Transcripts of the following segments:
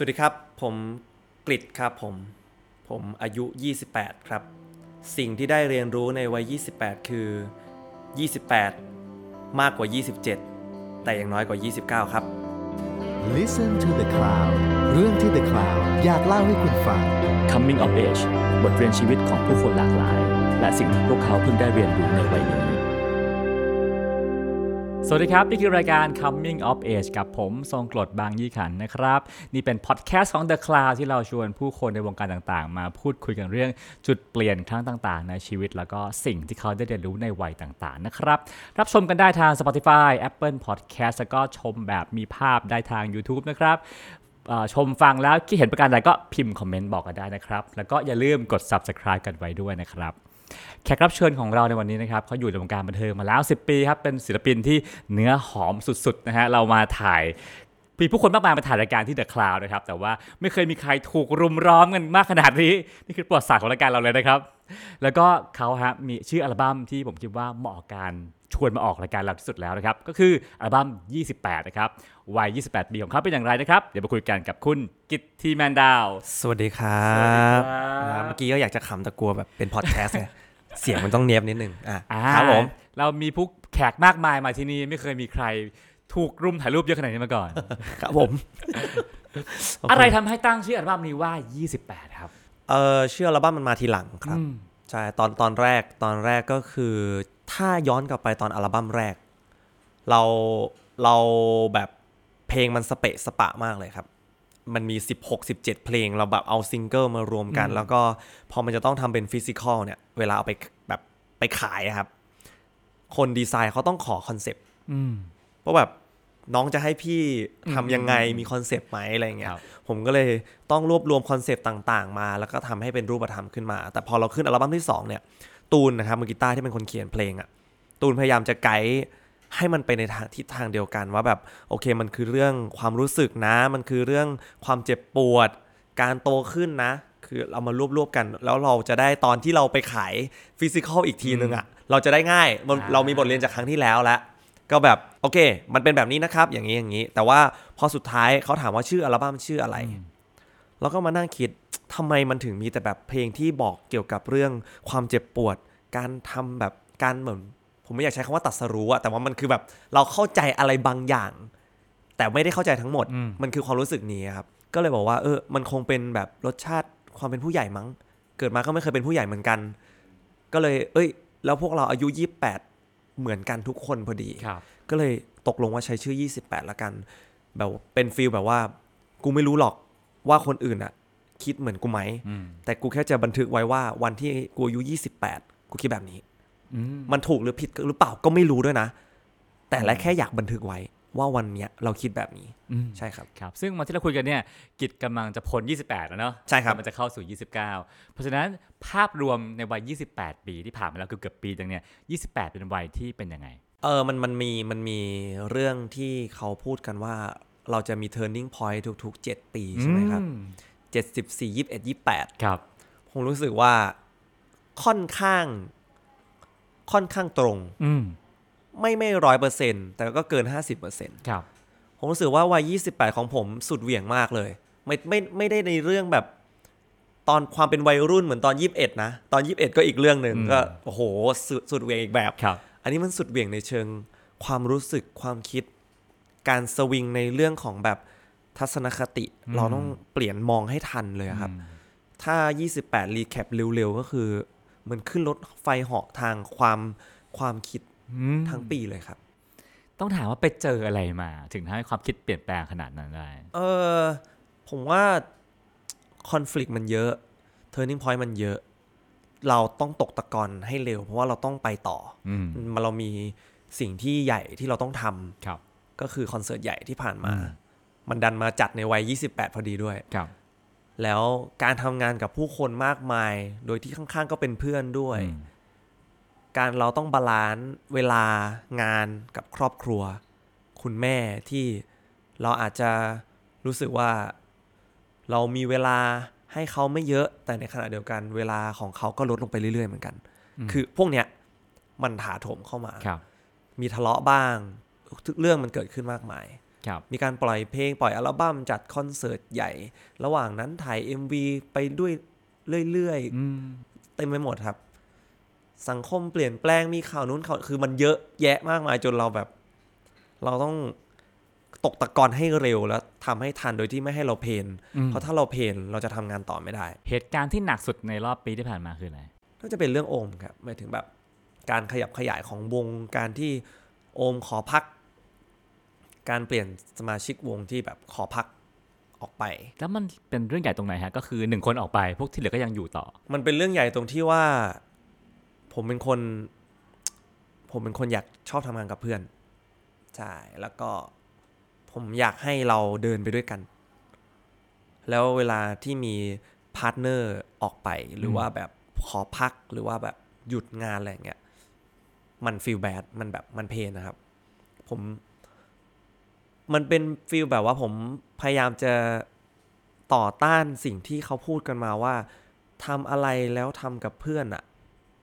สวัสดีครับ ผมกริดครับผม ผมอายุ 28 ครับ สิ่งที่ได้เรียนรู้ในวัย 28 คือ 28 มากกว่า 27 แต่อย่างน้อยกว่า 29 ครับ Listen to the Cloud เรื่องที่ The Cloud อยากเล่าให้คุณฟัง Coming of Age บทเรียนชีวิตของผู้คนหลากหลาย และสิ่งที่พวกเขาเพิ่งได้เรียนรู้ในวัยนี้ สวัสดีครับ นี่คือรายการ Coming of Age กับผม ทรงกรดบางยี่ขันนะครับ นี่เป็นพอดแคสต์ของ The Cloud ที่เราชวนผู้คนในวงการต่างๆ มาพูดคุยกันเรื่องจุดเปลี่ยนครั้งต่างๆ ในชีวิต แล้วก็สิ่งที่เขาได้เรียนรู้ในวัยต่างๆ นะครับ รับชมกันได้ทาง Spotify Apple Podcast แล้วก็ชมแบบมีภาพได้ทาง YouTube นะครับชมฟังแล้วคิดเห็นประการใดก็พิมพ์คอมเมนต์บอกกันได้นะครับ แล้วก็อย่าลืมกด Subscribe กันไว้ด้วยนะครับ แขกรับเชิญของเราในวันนี้นะครับเขาอยู่ในวงการบันเทิงมาแล้ว 10 ปีครับเป็นศิลปินที่เนื้อหอมสุดๆนะฮะเรามาถ่ายมีผู้คนมากมายมาถ่ายรายการที่ The Cloud นะครับ แต่ว่าไม่เคยมีใครถูกรุมร้อมกันมากขนาดนี้ นี่คือประวัติศาสตร์ของรายการเราเลยนะครับ แล้วก็เขาฮะมีชื่ออัลบั้มที่ผมคิดว่าเหมาะกับการชวนมาออกรายการเราที่สุดแล้วนะครับ ก็คืออัลบั้ม 28 นะครับ วัย 28 ปีของเขาเป็นอย่างไรนะครับ เดี๋ยวมาคุยกันกับคุณกิตทีแมนดาว สวัสดีครัสวัสดีบครับนะครับเมื่อกี้ก็อยากจะขำแต่กลัวแบบเป็นพอดแคสต์ไง เสียงมันต้องเนียบนิดนึงอะอ่าครับผมเรามีผู้แขกมากมายมาที่นี่ไม่เคยมีใครถูกรุมถ่ายรูปเยอะขนาดนี้มาก่อน ครับผม อะไรทำให้ตั้งชื่ออัลบั้มนี้ว่า 28 ครับ เออชื่ออัลบั้มมันมาทีหลังครับอืมใช่ตอนตอนแรกตอนแรกก็คือ ถ้าย้อนกลับไปตอนอัลบั้มแรก เราเราแบบเพลงมันสเปะสปะมากเลยครับ มันมี 16 17 เพลง เราแบบเอาซิงเกิลมารวมกัน แล้วก็พอมันจะต้องทำเป็น physical เนี่ย เวลาเอาไปแบบไปขายอะครับ คนดีไซน์เขาต้องขอคอนเซปต์อืมว่าแบบน้องจะให้พี่ทำยังไงมีคอนเซปต์ไหมอะไรเงี้ยครับผมก็เลยต้องรวบรวมคอนเซปต์ต่าง ๆ มา แล้วก็ทำให้เป็นรูปธรรมขึ้นมา แต่พอเราขึ้นอัลบั้มที่ 2 เนี่ย ตูนนะครับมือกีตาร์ที่เป็นคนเขียนเพลงอะ่ะตูนพยายามจะไกด์ ให้มันไปในทางทิศทางเดียวกันว่าแบบโอเคมันคือเรื่องความรู้สึกนะ มันคือเรื่องความเจ็บปวด การโตขึ้นนะ คือเรามารวบรวบๆกัน แล้วเราจะได้ตอนที่เราไปขายฟิสิกอลอีกทีนึงอะ่ะเราจะได้ง่ายมันอ่าเรามีบทเรียนจากครั้งที่แล้วแล้วก็แบบโอเค มันเป็นแบบนี้นะครับ อย่างนี้อย่างนี้ แต่ว่าพอสุดท้ายเขาถามว่าชื่ออัลบั้มชื่ออะไรแล้วก็มานั่งคิดทำไมมันถึงมีแต่แบบเพลงที่บอกเกี่ยวกับเรื่องความเจ็บปวด การทำแบบการเหมือน ผมไม่อยากใช้คำว่าตัดสรู้อะแต่ว่ามันคือแบบเราเข้าใจอะไรบางอย่าง แต่ไม่ได้เข้าใจทั้งหมดอืมมันคือความรู้สึกนี้ครับ ก็เลยบอกว่า เออ มันคงเป็นแบบรสชาติความเป็นผู้ใหญ่มั้ง เกิดมาก็ไม่เคยเป็นผู้ใหญ่เหมือนกัน ก็เลย เอ้ย แล้วพวกเราอายุ28เหมือนกันทุกคนพอดีครับก็เลยตกลงว่าใช้ชื่อ 28 ละกัน แบบเป็นฟีลแบบว่า กูไม่รู้หรอกว่าคนอื่นอะคิดเหมือนกูไหมอืมแต่กูแค่จะบันทึกไว้ว่าวันที่กูอายุ 28 กูคิดแบบนี้อื มมันถูกหรือผิดหรือเปล่าก็ไม่รู้ด้วยนะ แต่และแค่อยากบันทึกไว้ว่าวันเนี้ยเราคิดแบบนี้อืมใช่ครับครับ ซึ่งวันที่เราคุยกันเนี่ยกิจกำลังจะพ้น 28 แล้วเนาะใช่ครับมันจะเข้าสู่ 29 เพราะฉะนั้นภาพรวมในวัย 28 ปีที่ผ่านมาแล้วคือเกือบปีจังเนี่ย 28 เป็นวัยที่เป็นยังไง เออมันมันมีมันมีเรื่องที่เขาพูดกันว่าเราจะมี turning point ทุก ๆ 7 ปีใช่ไหมครับอืเจ็ดสิบสี่ยี่สิบเอ็ดยี่แปดครับ ผมรู้สึกว่าค่อนข้าง ค่อนข้างตรงอืมไม่ไม่ร้อยเปอร์เซ็นแต่ก็เกินห้าสิบเปอร์เซ็นครับ ผมรู้สึกว่าวัยยี่สิบแปดของผมสุดเหวี่ยงมากเลย ไม่ไม่ไม่ได้ในเรื่องแบบ ตอนความเป็นวัยรุ่นเหมือนตอนยี่สิบเอ็ดนะ ตอนยี่สิบเอ็ดก็อีกเรื่องหนึ่งอืม ก็โอ้โหสุดสุดเหวี่ยงอีกแบบ ครับ อันนี้มันสุดเหวี่ยงในเชิง ความรู้สึกความคิด การสวิงในเรื่องของแบบทัศนคติ อืม เราต้องเปลี่ยนมองให้ทันเลยอะครับอืมถ้า 28 รีแคปเร็วๆ ก็คือ เหมันขึ้นรถไฟเหาะทางความความคิดอืมทั้งปีเลยครับ ต้องถามว่าไปเจออะไรมา ถึงทำให้ความคิดเปลี่ยนแปลงขนาดนั้นได้ เออผมว่าconflict มันเยอะ Turning Point มันเยอะ เราต้องตกตะกอนให้เร็ว เพราะว่าเราต้องไปต่ออืมอมันเรามีสิ่งที่ใหญ่ที่เราต้องทำครับก็คือคอนเสิร์ตใหญ่ที่ผ่านมาอืมมันดันมาจัดในวัย 28 พอดีด้วยครับ แล้วการทำงานกับผู้คนมากมาย โดยที่ข้างๆก็เป็นเพื่อนด้วยอืมการเราต้อง balance เวลางานกับครอบครัว คุณแม่ที่เราอาจจะรู้สึกว่าเรามีเวลาให้เขาไม่เยอะ แต่ในขณะเดียวกันเวลาของเขาก็ลดลงไปเรื่อยๆเหมือนกัน คือพวกเนี้ยมันถาโถมเข้ามาครับมีทะเลาะบ้าง ทุกเรื่องมันเกิดขึ้นมากมายครับ มีการปล่อยเพลงปล่อยอัลบั้มจัดคอนเสิร์ตใหญ่ ระหว่างนั้นถ่าย MV ไปด้วยเรื่อยอืมๆเต็มไปหมดครับ สังคมเปลี่ยนแปลงมีข่าวนู้นข่าวคือมันเยอะแยะมากมายจนเราแบบ เราต้องตกตะกอนให้เร็วแล้วทำให้ทันโดยที่ไม่ให้เราเพนอืมเพราะถ้าเราเพนเราจะทำงานต่อไม่ได้ เหตุการณ์ที่หนักสุดในรอบปีที่ผ่านมาคืออะไรก็จะเป็นเรื่องโอมครับหมายถึงแบบ การขยับขยายของวงการที่โอมขอพัก การเปลี่ยนสมาชิกวงที่แบบขอพักออกไป แล้วมันเป็นเรื่องใหญ่ตรงไหนฮะ ก็คือหนึ่งคนออกไปพวกที่เหลือก็ยังอยู่ต่อ มันเป็นเรื่องใหญ่ตรงที่ว่า ผมเป็นคน ผมเป็นคนอยากชอบทำงานกับเพื่อนใช่แล้วก็ผมอยากให้เราเดินไปด้วยกัน แล้วเวลาที่มี partner ออกไปหรือว่าแบบขอพักหรือว่าแบบหยุดงานอะไรอย่างเงี้ยมัน feel bad มันแบบมัน pain นะครับ ผม มันเป็น feel แบบว่าผมพยายามจะต่อต้านสิ่งที่เขาพูดกันมาว่าทำอะไรแล้วทำกับเพื่อนอะ่ะ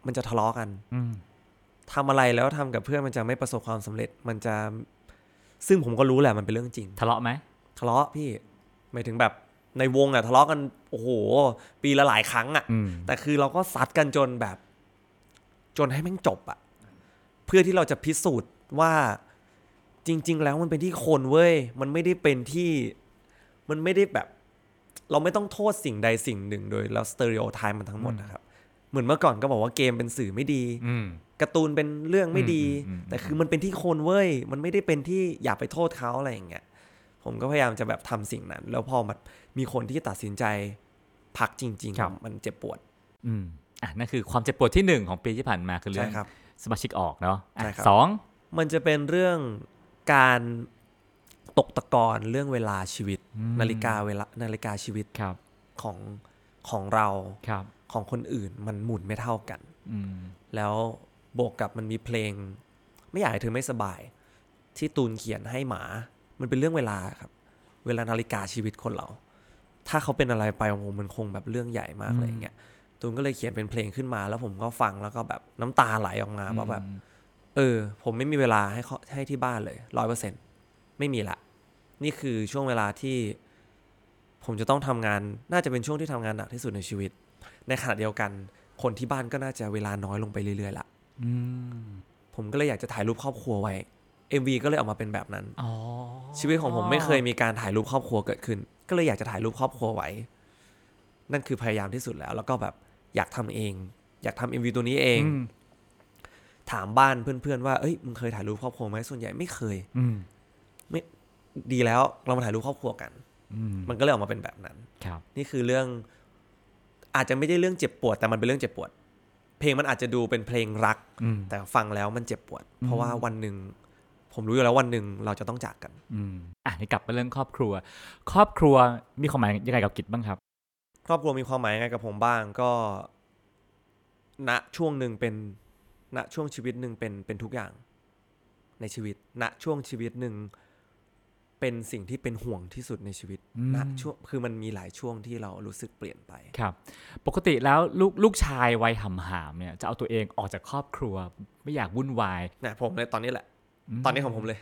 มันจะทะเลาะกันอืมทำอะไรแล้วทำกับเพื่อนมันจะไม่ประสบความสำเร็จ มันจะ ซึ่งผมก็รู้แหละมันเป็นเรื่องจริง ทะเลาะไหมทะเลาะพี่หมายถึงแบบในวงอะทะเลาะกันโอ้โห ปีละหลายครั้งอะอืมแต่คือเราก็ซัดกันจนแบบ จนให้แม่งจบอะเพื่อที่เราจะพิสูจน์ว่า จริง ๆ แล้วมันเป็นที่คนเว้ย มันไม่ได้เป็นที่ มันไม่ได้แบบ เราไม่ต้องโทษสิ่งใดสิ่งหนึ่งโดยแล้ว stereotype มันทั้งหมดนะครับ เหมือนเมื่อก่อนก็บอกว่าเกมเป็นสื่อไม่ดีอืมการ์ตูนเป็นเรื่องไม่ดีอืมอืมอืมแต่คือมันเป็นที่คนเว้ย มันไม่ได้เป็นที่อย่าไปโทษเขาอะไรอย่างเงี้ย ผมก็พยายามจะแบบทำสิ่งนั้น แล้วพอมันมีคนที่ตัดสินใจพักจริงครับๆมันเจ็บปวด อืม อะนั่นคือความเจ็บปวดที่หนึ่งของปีที่ผ่านมาคือเรื่ใช่องครับสมาชิกออกเนาะอะใช่ครับสองมันจะเป็นเรื่อง การตกตะกอนเรื่องเวลาชีวิต นาฬิกาเวลานาฬิกาชีวิตครับของของเราครับของคนอื่นมันหมุนไม่เท่ากันอืมแล้วบวกกับมันมีเพลง ไม่อยากให้เธอไม่สบาย ที่ตูนเขียนให้หมา มันเป็นเรื่องเวลาครับ เวลานาฬิกาชีวิตคนเรา ถ้าเขาเป็นอะไรไปโอ้โหมันคงแบบเรื่องใหญ่มากเลยอย่างเงี้ยตูนก็เลยเขียนเป็นเพลงขึ้นมา แล้วผมก็ฟังแล้วก็แบบน้ำตาไหลออกมาว่าแบบ เออ ผมไม่มีเวลาให้เขาให้ที่บ้านเลยร้อยเปอร์เซ็นไม่มีละ นี่คือช่วงเวลาที่ ผมจะต้องทำงาน น่าจะเป็นช่วงที่ทำงานหนักที่สุดในชีวิต ในขณะเดียวกัน คนที่บ้านก็น่าจะเวลาน้อยลงไปเรื่อยๆละอืมผมก็เลยอยากจะถ่ายรูปครอบครัวไว้ MV ก็เลยออกมาเป็นแบบนั้นอ๋อชีวิตของผมไม่เคยมีการถ่ายรูปครอบครัวเกิดขึ้น ก็เลยอยากจะถ่ายรูปครอบครัวไว้ นั่นคือพยายามที่สุดแล้ว แล้วก็แบบอยากทำเอง อยากทำ MV ตัวนี้เองอืม ถามบ้านเพื่อนๆว่าเอ้ยมึงเคยถ่ายรูปครอบครัวไหมส่วนใหญ่ไม่เคย อืมดีแล้วเรามาถ่ายรูปครอบครัวกัน อืมมันก็เลยออกมาเป็นแบบนั้น ครับ นี่คือเรื่อง อาจจะไม่ได้เรื่องเจ็บปวด แต่มันเป็นเรื่องเจ็บปวด เพลงมันอาจจะดูเป็นเพลงรัก อืม แต่ฟังแล้วมันเจ็บปวด เพราะว่าวันหนึ่ง ผมรู้อยู่แล้ววันหนึ่งเราจะต้องจากกัน อืมอะนี่กลับมาเรื่องครอบครัว ครอบครัวมีความหมายยังไงกับกิจบ้างครับ ครอบครัวมีความหมายยังไงกับผมบ้างก็ ณช่วงหนึ่งเป็น ณช่วงชีวิตหนึ่งเป็นเป็นทุกอย่างในชีวิต ณช่วงชีวิตหนึ่งเป็นสิ่งที่เป็นห่วงที่สุดในชีวิตอืมณช่วงคือมันมีหลายช่วงที่เรารู้สึกเปลี่ยนไปครับ ปกติแล้วลูกลูกชายวัยหำหามเนี่ยจะเอาตัวเองออกจากครอบครัว ไม่อยากวุ่นวายนะผมเลยตอนนี้แหละมตอนนี้ของผมเลย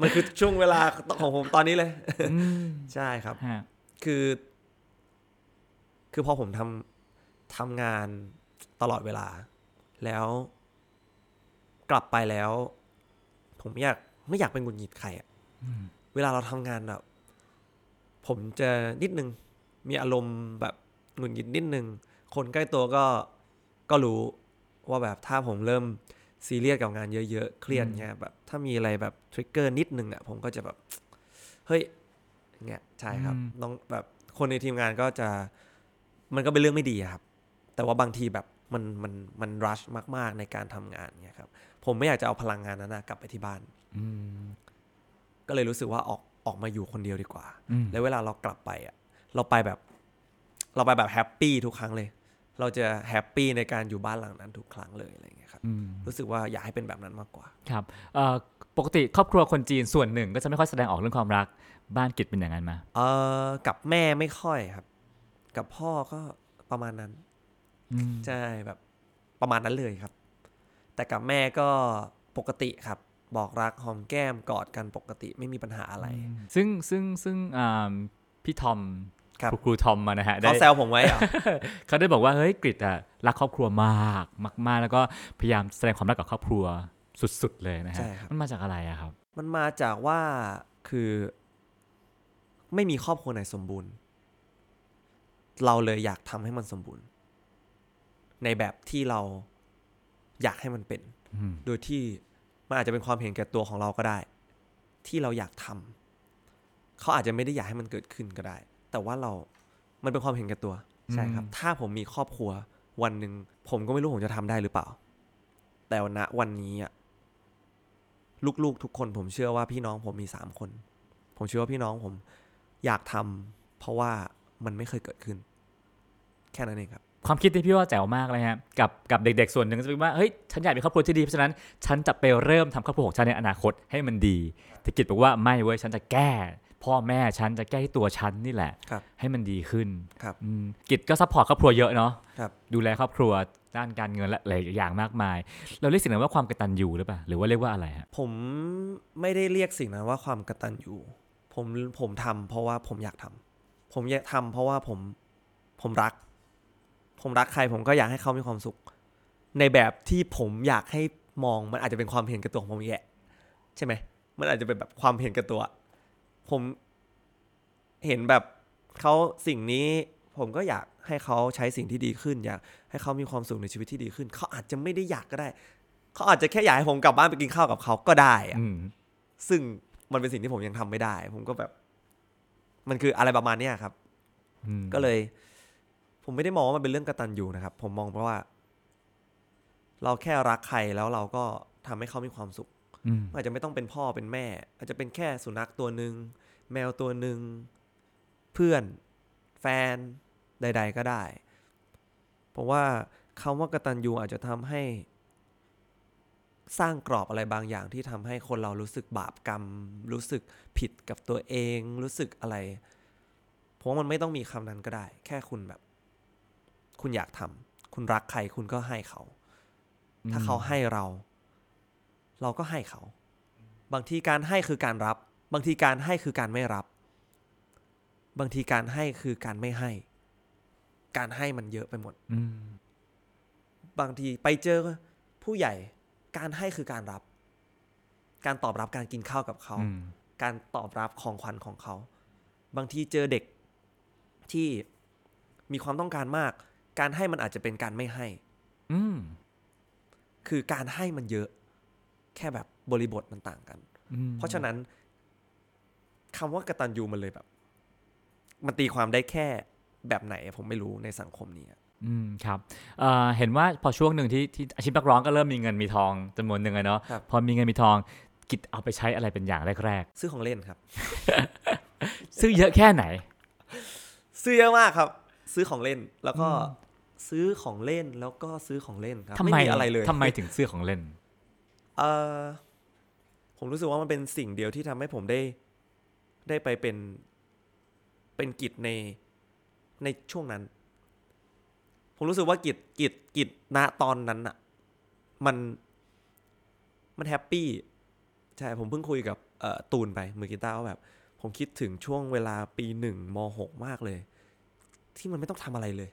มันคือช่วงเวลาของผมตอนนี้เลยอืมใช่ครับฮะคือ คือพอผมทำทำงาน ตลอดเวลา แล้วกลับไปแล้ว ผมไม่อยากไม่อยากเป็นหงุดหงิดใครอะอืมเวลาเราทำงานแบบผมจะนิดนึงมีอารมณ์แบบหงุดหงิดนิดนึง คนใกล้ตัวก็ก็รู้ว่าแบบถ้าผมเริ่มซีเรียสกับงานเยอะๆ เครียดเงี้ยแบบถ้ามีอะไรแบบทริกเกอร์นิดนึงอะผมก็จะแบบ เฮ้ยอย่างเงี้ยใช่ครับน้องแบบคนในทีมงานก็จะมันก็เป็นเรื่องไม่ดีอะครับ แต่ว่าบางทีแบบ มันมันมันรัชมาก ๆ ในการทำงานเงี้ยครับ ผมไม่อยากจะเอาพลังงานนั้นนะกลับไปที่บ้านอืมก็เลยรู้สึกว่าออกออกมาอยู่คนเดียวดีกว่าอืมแล้วเวลาเรากลับไปอะ เราไปแบบ เราไปแบบแฮปปี้ทุกครั้งเลย เราจะแฮปปี้ในการอยู่บ้านหลังนั้นทุกครั้งเลยอะไรอย่างเงี้ยครับอืมรู้สึกว่าอยากให้เป็นแบบนั้นมากกว่า ครับเอ่อปกติครอบครัวคนจีนส่วนหนึ่ง ก็จะไม่ค่อยแสดงออกเรื่องความรัก บ้านกิจเป็นอย่างนั้นมาเออกับแม่ไม่ค่อยครับ กับพ่อก็ประมาณนั้นอืม ใช่แบบประมาณนั้นเลยครับ แต่กับแม่ก็ปกติครับ บอกรักหอมแก้มกอดกันปกติไม่มีปัญหาอะไร ซึ่งซึ่งซึ่งอ่าพี่ทอมครับครูครูทอมมานะฮะได้เขาแซวผมไว้เหรอเขาได้บอกว่าเฮ้ยกริดอะรักครอบครัวมากมาก ๆ แล้วก็พยายามแสดงความรักกับครอบครัวสุดๆเลยนะฮะใช่ครับมันมาจากอะไรอะครับ มันมาจากว่าคือไม่มีครอบครัวไหนสมบูรณ์ เราเลยอยากทำให้มันสมบูรณ์ ในแบบที่เราอยากให้มันเป็นอืมโดยที่มันอาจจะเป็นความเห็นแก่ตัวของเราก็ได้ ที่เราอยากทำเขาอาจจะไม่ได้อยากให้มันเกิดขึ้นก็ได้ แต่ว่าเรา มันเป็นความเห็นแก่ตัว ใช่ครับ ถ้าผมมีครอบครัววันหนึ่งผมก็ไม่รู้ผมจะทำได้หรือเปล่า แต่ณวันนี้อะลูกๆทุกคน ผมเชื่อว่าพี่น้องผมมีสามคน ผมเชื่อว่าพี่น้องผมอยากทำเพราะว่ามันไม่เคยเกิดขึ้น แค่นั้นเองครับ ความคิดที่พี่ว่าแจ๋วมากเลยฮะกับกับเด็กๆส่วนหนึ่งก็จะเป็นว่าเฮ้ยฉันอยากมีครอบครัวที่ดีเพราะฉะนั้นฉันจะไปเริ่มทำครอบครัวของฉันในอนาคตให้มันดีแต่กิตบอกว่าไม่เว้ยฉันจะแก้ พ่อแม่ฉันจะแก้ที่ตัวฉันนี่แหละครับให้มันดีขึ้นครับอืมกิตก็ support ครอบครัวเยอะเนาะครับดูแลครอบครัวด้านการเงินและหลายอย่างมากมาย เราเรียกสิ่งนั้นว่าความกตัญญูหรือเปล่าหรือว่าเรียกว่าอะไรฮะผมไม่ได้เรียกสิ่งนั้นว่าความกตัญญูผมผมทำเพราะว่าผมอยากทำผมอยากทำเพราะว่าผมผมรัก ผมรักใครผมก็อยากให้เขามีความสุข ในแบบที่ผมอยากให้มองมันอาจจะเป็นความเห็นแก่ตัวของผมแย่ใช่ไหมมันอาจจะเป็นแบบความเห็นแก่ตัว ผมเห็นแบบเขาสิ่งนี้ผมก็อยากให้เขาใช้สิ่งที่ดีขึ้น อยากให้เขามีความสุขในชีวิตที่ดีขึ้น เขาอาจจะไม่ได้อยากก็ได้ เขาอาจจะแค่อยากให้ผมกลับบ้านไปกินข้าวกับเขาก็ได้อะอืมซึ่งมันเป็นสิ่งที่ผมยังทำไม่ได้ ผมก็แบบ มันคืออะไรประมาณเนี้ยครับอืมก็เลย ผมไม่ได้มองว่ามันเป็นเรื่องกตัญญูนะครับ ผมมองเพราะว่า เราแค่รักใครแล้วเราก็ทำให้เขามีความสุขอืมอาจจะไม่ต้องเป็นพ่อเป็นแม่ อาจจะเป็นแค่สุนัขตัวหนึ่งแมวตัวหนึ่งเพื่อน แฟนใด ๆ ก็ได้ผมว่าคำว่ากตัญญูอาจจะทำให้ สร้างกรอบอะไรบางอย่างที่ทำให้คนเรารู้สึกบาปกรรม รู้สึกผิดกับตัวเอง รู้สึกอะไรผมว่ามันไม่ต้องมีคำนั้นก็ได้ แค่คุณแบบ คุณอยากทำคุณรักใครคุณก็ให้เขา ถ้าเขาให้เรา เราก็ให้เขา บางทีการให้คือการรับ บางทีการให้คือการไม่รับ บางทีการให้คือการไม่ให้ การให้มันเยอะไปหมดอืมบางทีไปเจอผู้ใหญ่ การให้คือการรับ การตอบรับการกินข้าวกับเขาอืมการตอบรับของขวัญของเขา บางทีเจอเด็กที่มีความต้องการมาก การให้มันอาจจะเป็นการไม่ให้ อืมคือการให้มันเยอะ แค่แบบบริบทมันต่างกันอืมเพราะฉะนั้นคำว่ากตัญญูมันเลยแบบ มันตีความได้แค่แบบไหนอะผมไม่รู้ในสังคมนี้อะอืมครับเอ่อเห็นว่าพอช่วงหนึ่งที่ที่อาชีพนักร้องก็เริ่มมีเงินมีทองจำนวนหนึ่งอะเนาะครับพอมีเงินมีทองกิจเอาไปใช้อะไรเป็นอย่างแรกซื้อของเล่นครับๆซื้อเยอะแค่ไหน ซื้อเยอะมากครับ ซื้อของเล่นแล้วก็ ซื้อของเล่นแล้วก็ซื้อของเล่นครับทำไม่ไมมีอะไรเลยทำไมถึงซื้อของเล่นเออผมรู้สึกว่ามันเป็นสิ่งเดียวที่ทำให้ผมได้ ได้ไปเป็นเป็นกิจในในช่วงนั้น ผมรู้สึกว่ากิจกิจกิจณตอนนั้นอะมันมันแฮปปี้ใช่ผมเพิ่งคุยกับเอ่อตูนไปมือกีตาร์ว่าแบบ ผมคิดถึงช่วงเวลาปีหนึ่งมหกมากเลย ที่มันไม่ต้องทำอะไรเลย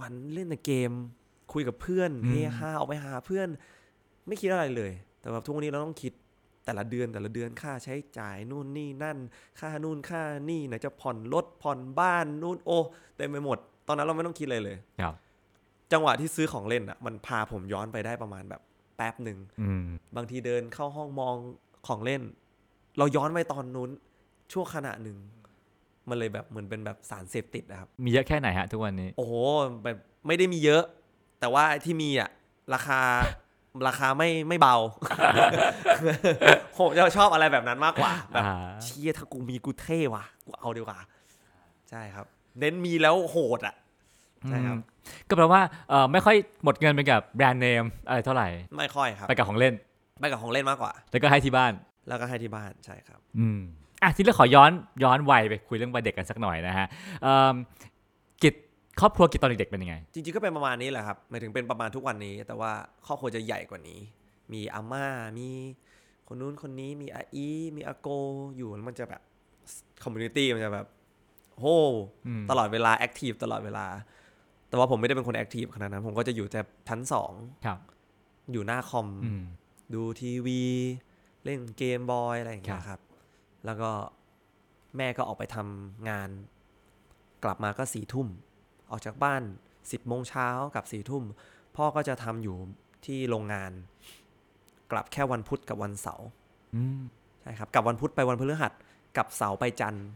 วันๆเล่นแต่เกม คุยกับเพื่อนอืมเฮฮาออกไปหาเพื่อน ไม่คิดอะไรเลย แต่แบบทุกวันนี้เราต้องคิดแต่ละเดือนแต่ละเดือนค่าใช้จ่ายนู่นนี่นั่น ค่านู่นค่านี่ไหนจะผ่อนรถผ่อนบ้านนู่นโอ้เต็มไปหมด ตอนนั้นเราไม่ต้องคิดเลยเลยครับจังหวะที่ซื้อของเล่นอะ มันพาผมย้อนไปได้ประมาณแบบแป๊บหนึ่งอืมบางทีเดินเข้าห้องมองของเล่น เราย้อนไปตอนนู้นชั่วขณะหนึ่ง มันเลยแบบเหมือนเป็นแบบสารเสพติดนะครับ มีเยอะแค่ไหนฮะทุกวันนี้ โอ้โหแบบไม่ได้มีเยอะ แต่ว่าที่มีอะราคาราคาไม่ไม่เบา ผมจะชอบอะไรแบบนั้นมากกว่าแบบอ่าเชี่ยถ้ากูมีกูเท่ว่ะกูเอาดีกว่า ใช่ครับ เน้นมีแล้วโหดอะใช่ครับอืมก็แปลว่าเอ่อไม่ค่อยหมดเงินไปกับแบรนด์เนมอะไรเท่าไหร่ ไม่ค่อยครับ ไปกับของเล่น ไปกับของเล่นมากกว่า แล้วก็ให้ที่บ้าน แล้วก็ให้ที่บ้านใช่ครับ อืม อะทีนี้ขอย้อนย้อนวัยไปคุยเรื่องวัยเด็กกันสักหน่อยนะฮะเอิ่มกิตครอบครัวกิตตอนเด็กๆเป็นยังไง จริงๆก็เป็นประมาณนี้แหละครับหมายถึงเป็นประมาณทุกวันนี้ แต่ว่าครอบครัวจะใหญ่กว่านี้ มีอาม่ามีคนนู้นคนนี้มีอาอีมีอาโกอยู่แล้วมันจะแบบ community มันจะแบบโหอืมตลอดเวลา active ตลอดเวลา แต่ว่าผมไม่ได้เป็นคน active ขนาดนั้น ผมก็จะอยู่แต่ชั้นสองครับอยู่หน้าคอมอืมดูทีวี เล่นเกมบอยอะไรอย่างเงี้ยครับ แล้วก็แม่ก็ออกไปทำงาน กลับมาก็สี่ทุ่ม ออกจากบ้านสิบโมงเช้ากับสี่ทุ่ม พ่อก็จะทำอยู่ที่โรงงาน กลับแค่วันพุธกับวันเสาร์อืมใช่ครับกลับวันพุธไปวันพฤหัสกลับเสาร์ไปจันทร์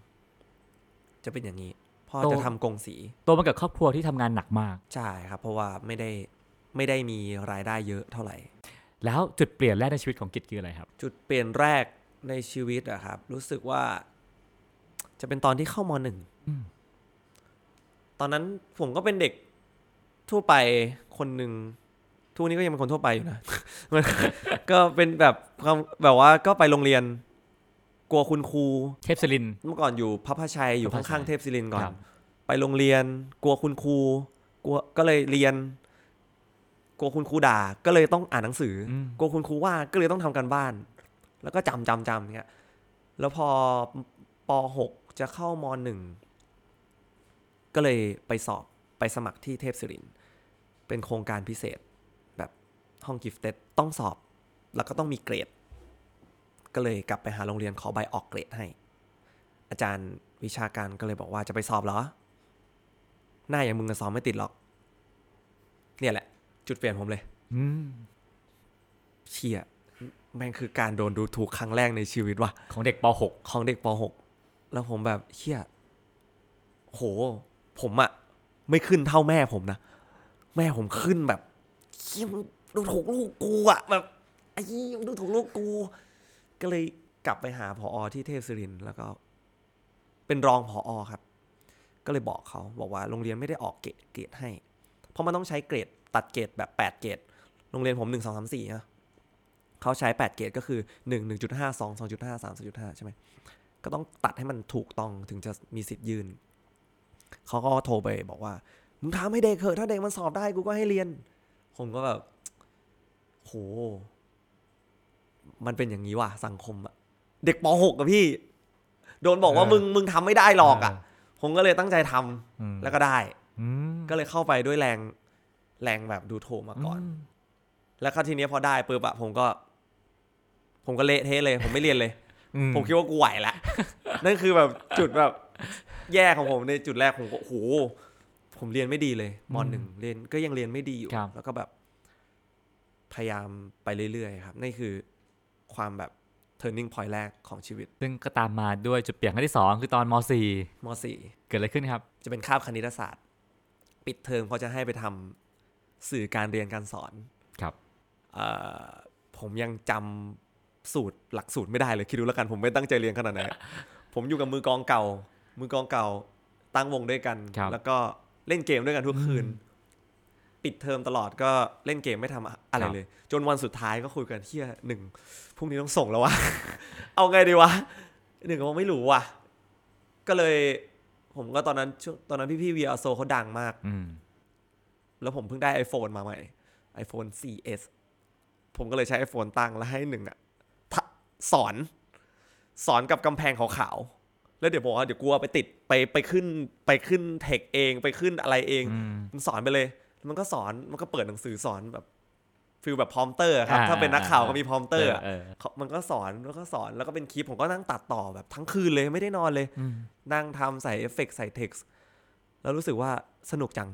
จะเป็นอย่างนี้ พ่อจะทำกงสีตัวมากับครอบครัวที่ทำงานหนักมาก ใช่ครับ เพราะว่าไม่ได้ไม่ได้มีรายได้เยอะเท่าไหร่ แล้วจุดเปลี่ยนแรกในชีวิตของกิจคืออะไรครับ จุดเปลี่ยนแรก ในชีวิตอะครับ รู้สึกว่า จะเป็นตอนที่เข้ามหนึ่งอืมตอนนั้นผมก็เป็นเด็กทั่วไปคนหนึ่งทุกวันนี้ก็ยังเป็นคนทั่วไปอยู่นะมันก็เป็นแบบความแบบว่าก็ไปโรงเรียน กลัวคุณครู เทพศิรินทร์เมื่อก่อนอยู่พระพาชัยอยู่พระพาชัข้างยๆเทพศิรินทร์ก่อคนรับไปโรงเรียน กลัวคุณครู กลัวก็เลยเรียน กลัวคุณครูด่า ก็เลยต้องอ่านหนังสืออมกลัวคุณครูว่าก็เลยต้องทำกันบ้าน แล้วก็จำจำจำเงี้ย แล้วพอปหกจะเข้ามหนึ่งก็เลยไปสอบไปสมัครที่เทพศิรินทร์เป็นโครงการพิเศษแบบห้องกิฟเต็ดต้องสอบ แล้วก็ต้องมีเกรด ก็เลยกลับไปหาโรงเรียนขอใบออกเกรดให้ อาจารย์วิชาการก็เลยบอกว่าจะไปสอบเหรอ หน้าอย่างมึงจะสอบไม่ติดหรอก เนี่ยแหละ จุดเปลี่ยนผมเลยอืมเชี่ย แม่งคือการโดนดูถูกครั้งแรกในชีวิตว่ะของเด็กปของเด็กป .6 แล้วผมแบบเชี่ยโห ผมอะไม่ขึ้นเท่าแม่ผมนะ แม่ผมขึ้นแบบเชี่ยมึงดูถูกลูกกูอะแบบไอ้ยี่มึงดูถูกลูกกู ก็เลยกลับไปหาพออที่เทพศิรินทร์แล้วก็ เป็นรองพออครับ ก็เลยบอกเขาบอกว่าโรงเรียนไม่ได้ออกเกรดเกรดให้ เพราะมันต้องใช้เกรดตัดเกรดแบบแปดเกรดโรงเรียนผมหนึ่งสองสามสี่นะ เขาใช้แปดเกรดก็คือหนึ่งหนึ่งจุดห้าสองสองจุดห้าสามสองจุดห้าใช่ไหม ก็ต้องตัดให้มันถูกต้องถึงจะมีสิทธิ์ยื่นเขาก็โทรไปบอกว่า มึงถามให้เด็กเถอะถ้าเด็กมันสอบได้กูก็ให้เรียน ผมก็แบบ โห มันเป็นอย่างนี้ว่ะสังคมอะเด็กป .6 อะพี่ โดนบอกว่าเออมึงมึงทำไม่ได้หรอกอะเออผมก็เลยตั้งใจทำอืมแล้วก็ได้อืมก็เลยเข้าไปด้วยแรงแรงแบบดูถูกมาก่อน แล้วก็ทีเนี้ยพอได้ปุ๊บอะผมก็ ผมก็เละเทะเลย ผมไม่เรียนเลยอืมผมคิดว่ากูไหวแล้วนั่นคือแบบจุดแบบแย่ของผมในจุดแรกผมก็โอ้โหผมเรียนไม่ดีเลยมหนึ่งเรียนก็ยังเรียนไม่ดีอยู่ครับแล้วก็แบบ พยายามไปเรื่อยๆครับนี่คือความแบบ turning point แรกของชีวิต ซึ่งก็ตามมาด้วยจุดเปลี่ยนครั้งที่สองคือตอนมมสี่ .4 เกิดอะไรขึ้นครับ จะเป็นคาบคณิตศาสตร์ ปิดเทอมเขาจะให้ไปทำสื่อการเรียนการสอนครับเอ่อผมยังจำ สูตรหลักสูตรไม่ได้เลยคิดดูแล้วกันผมไม่ตั้งใจเรียนขนาดไหนผมอยู่กับมือกลองเก่า มือกลองเก่า ตั้งวงด้วยกันครับแล้วก็เล่นเกมด้วยกันทุกคืน ปิดเทอมตลอดก็เล่นเกมไม่ทำอะไรเลย จนวันสุดท้ายก็คุยกันเฮียหนึ่งพรุ่งนี้ต้องส่งแล้ววะเอาไงดีวะหนึ่งก็บอกไม่รู้ว่ะ ก็เลย ผมก็ตอนนั้นช่วงตอนนั้นพี่พี่วีอาโซเขาดังมากอืมแล้วผมเพิ่งได้ iPhone มาใหม่ iPhone 4S ผมก็เลยใช้ iPhone ตั้งแล้วให้หนึ่งอะทะ สอน สอนกับกำแพงขาวๆแล้วเดี๋ยวบอกว่าเดี๋ยวกลัวไปติดไปไปขึ้นไปขึ้นเทคเองไปขึ้นอะไรเองอืมมันสอนไปเลย มันก็สอนมันก็เปิดหนังสือสอนแบบ feel แบบ prompter ครับอ่าถ้าเป็นนักข่าวก็มี prompter เออเขามันก็สอนแล้วก็สอนแล้วก็เป็นคลิปผมก็นั่งตัดต่อแบบทั้งคืนเลยไม่ได้นอนเลยอืมนั่งทำใส่เอฟเฟกต์ใส่เท็กซ์แล้วรู้สึกว่าสนุกจัง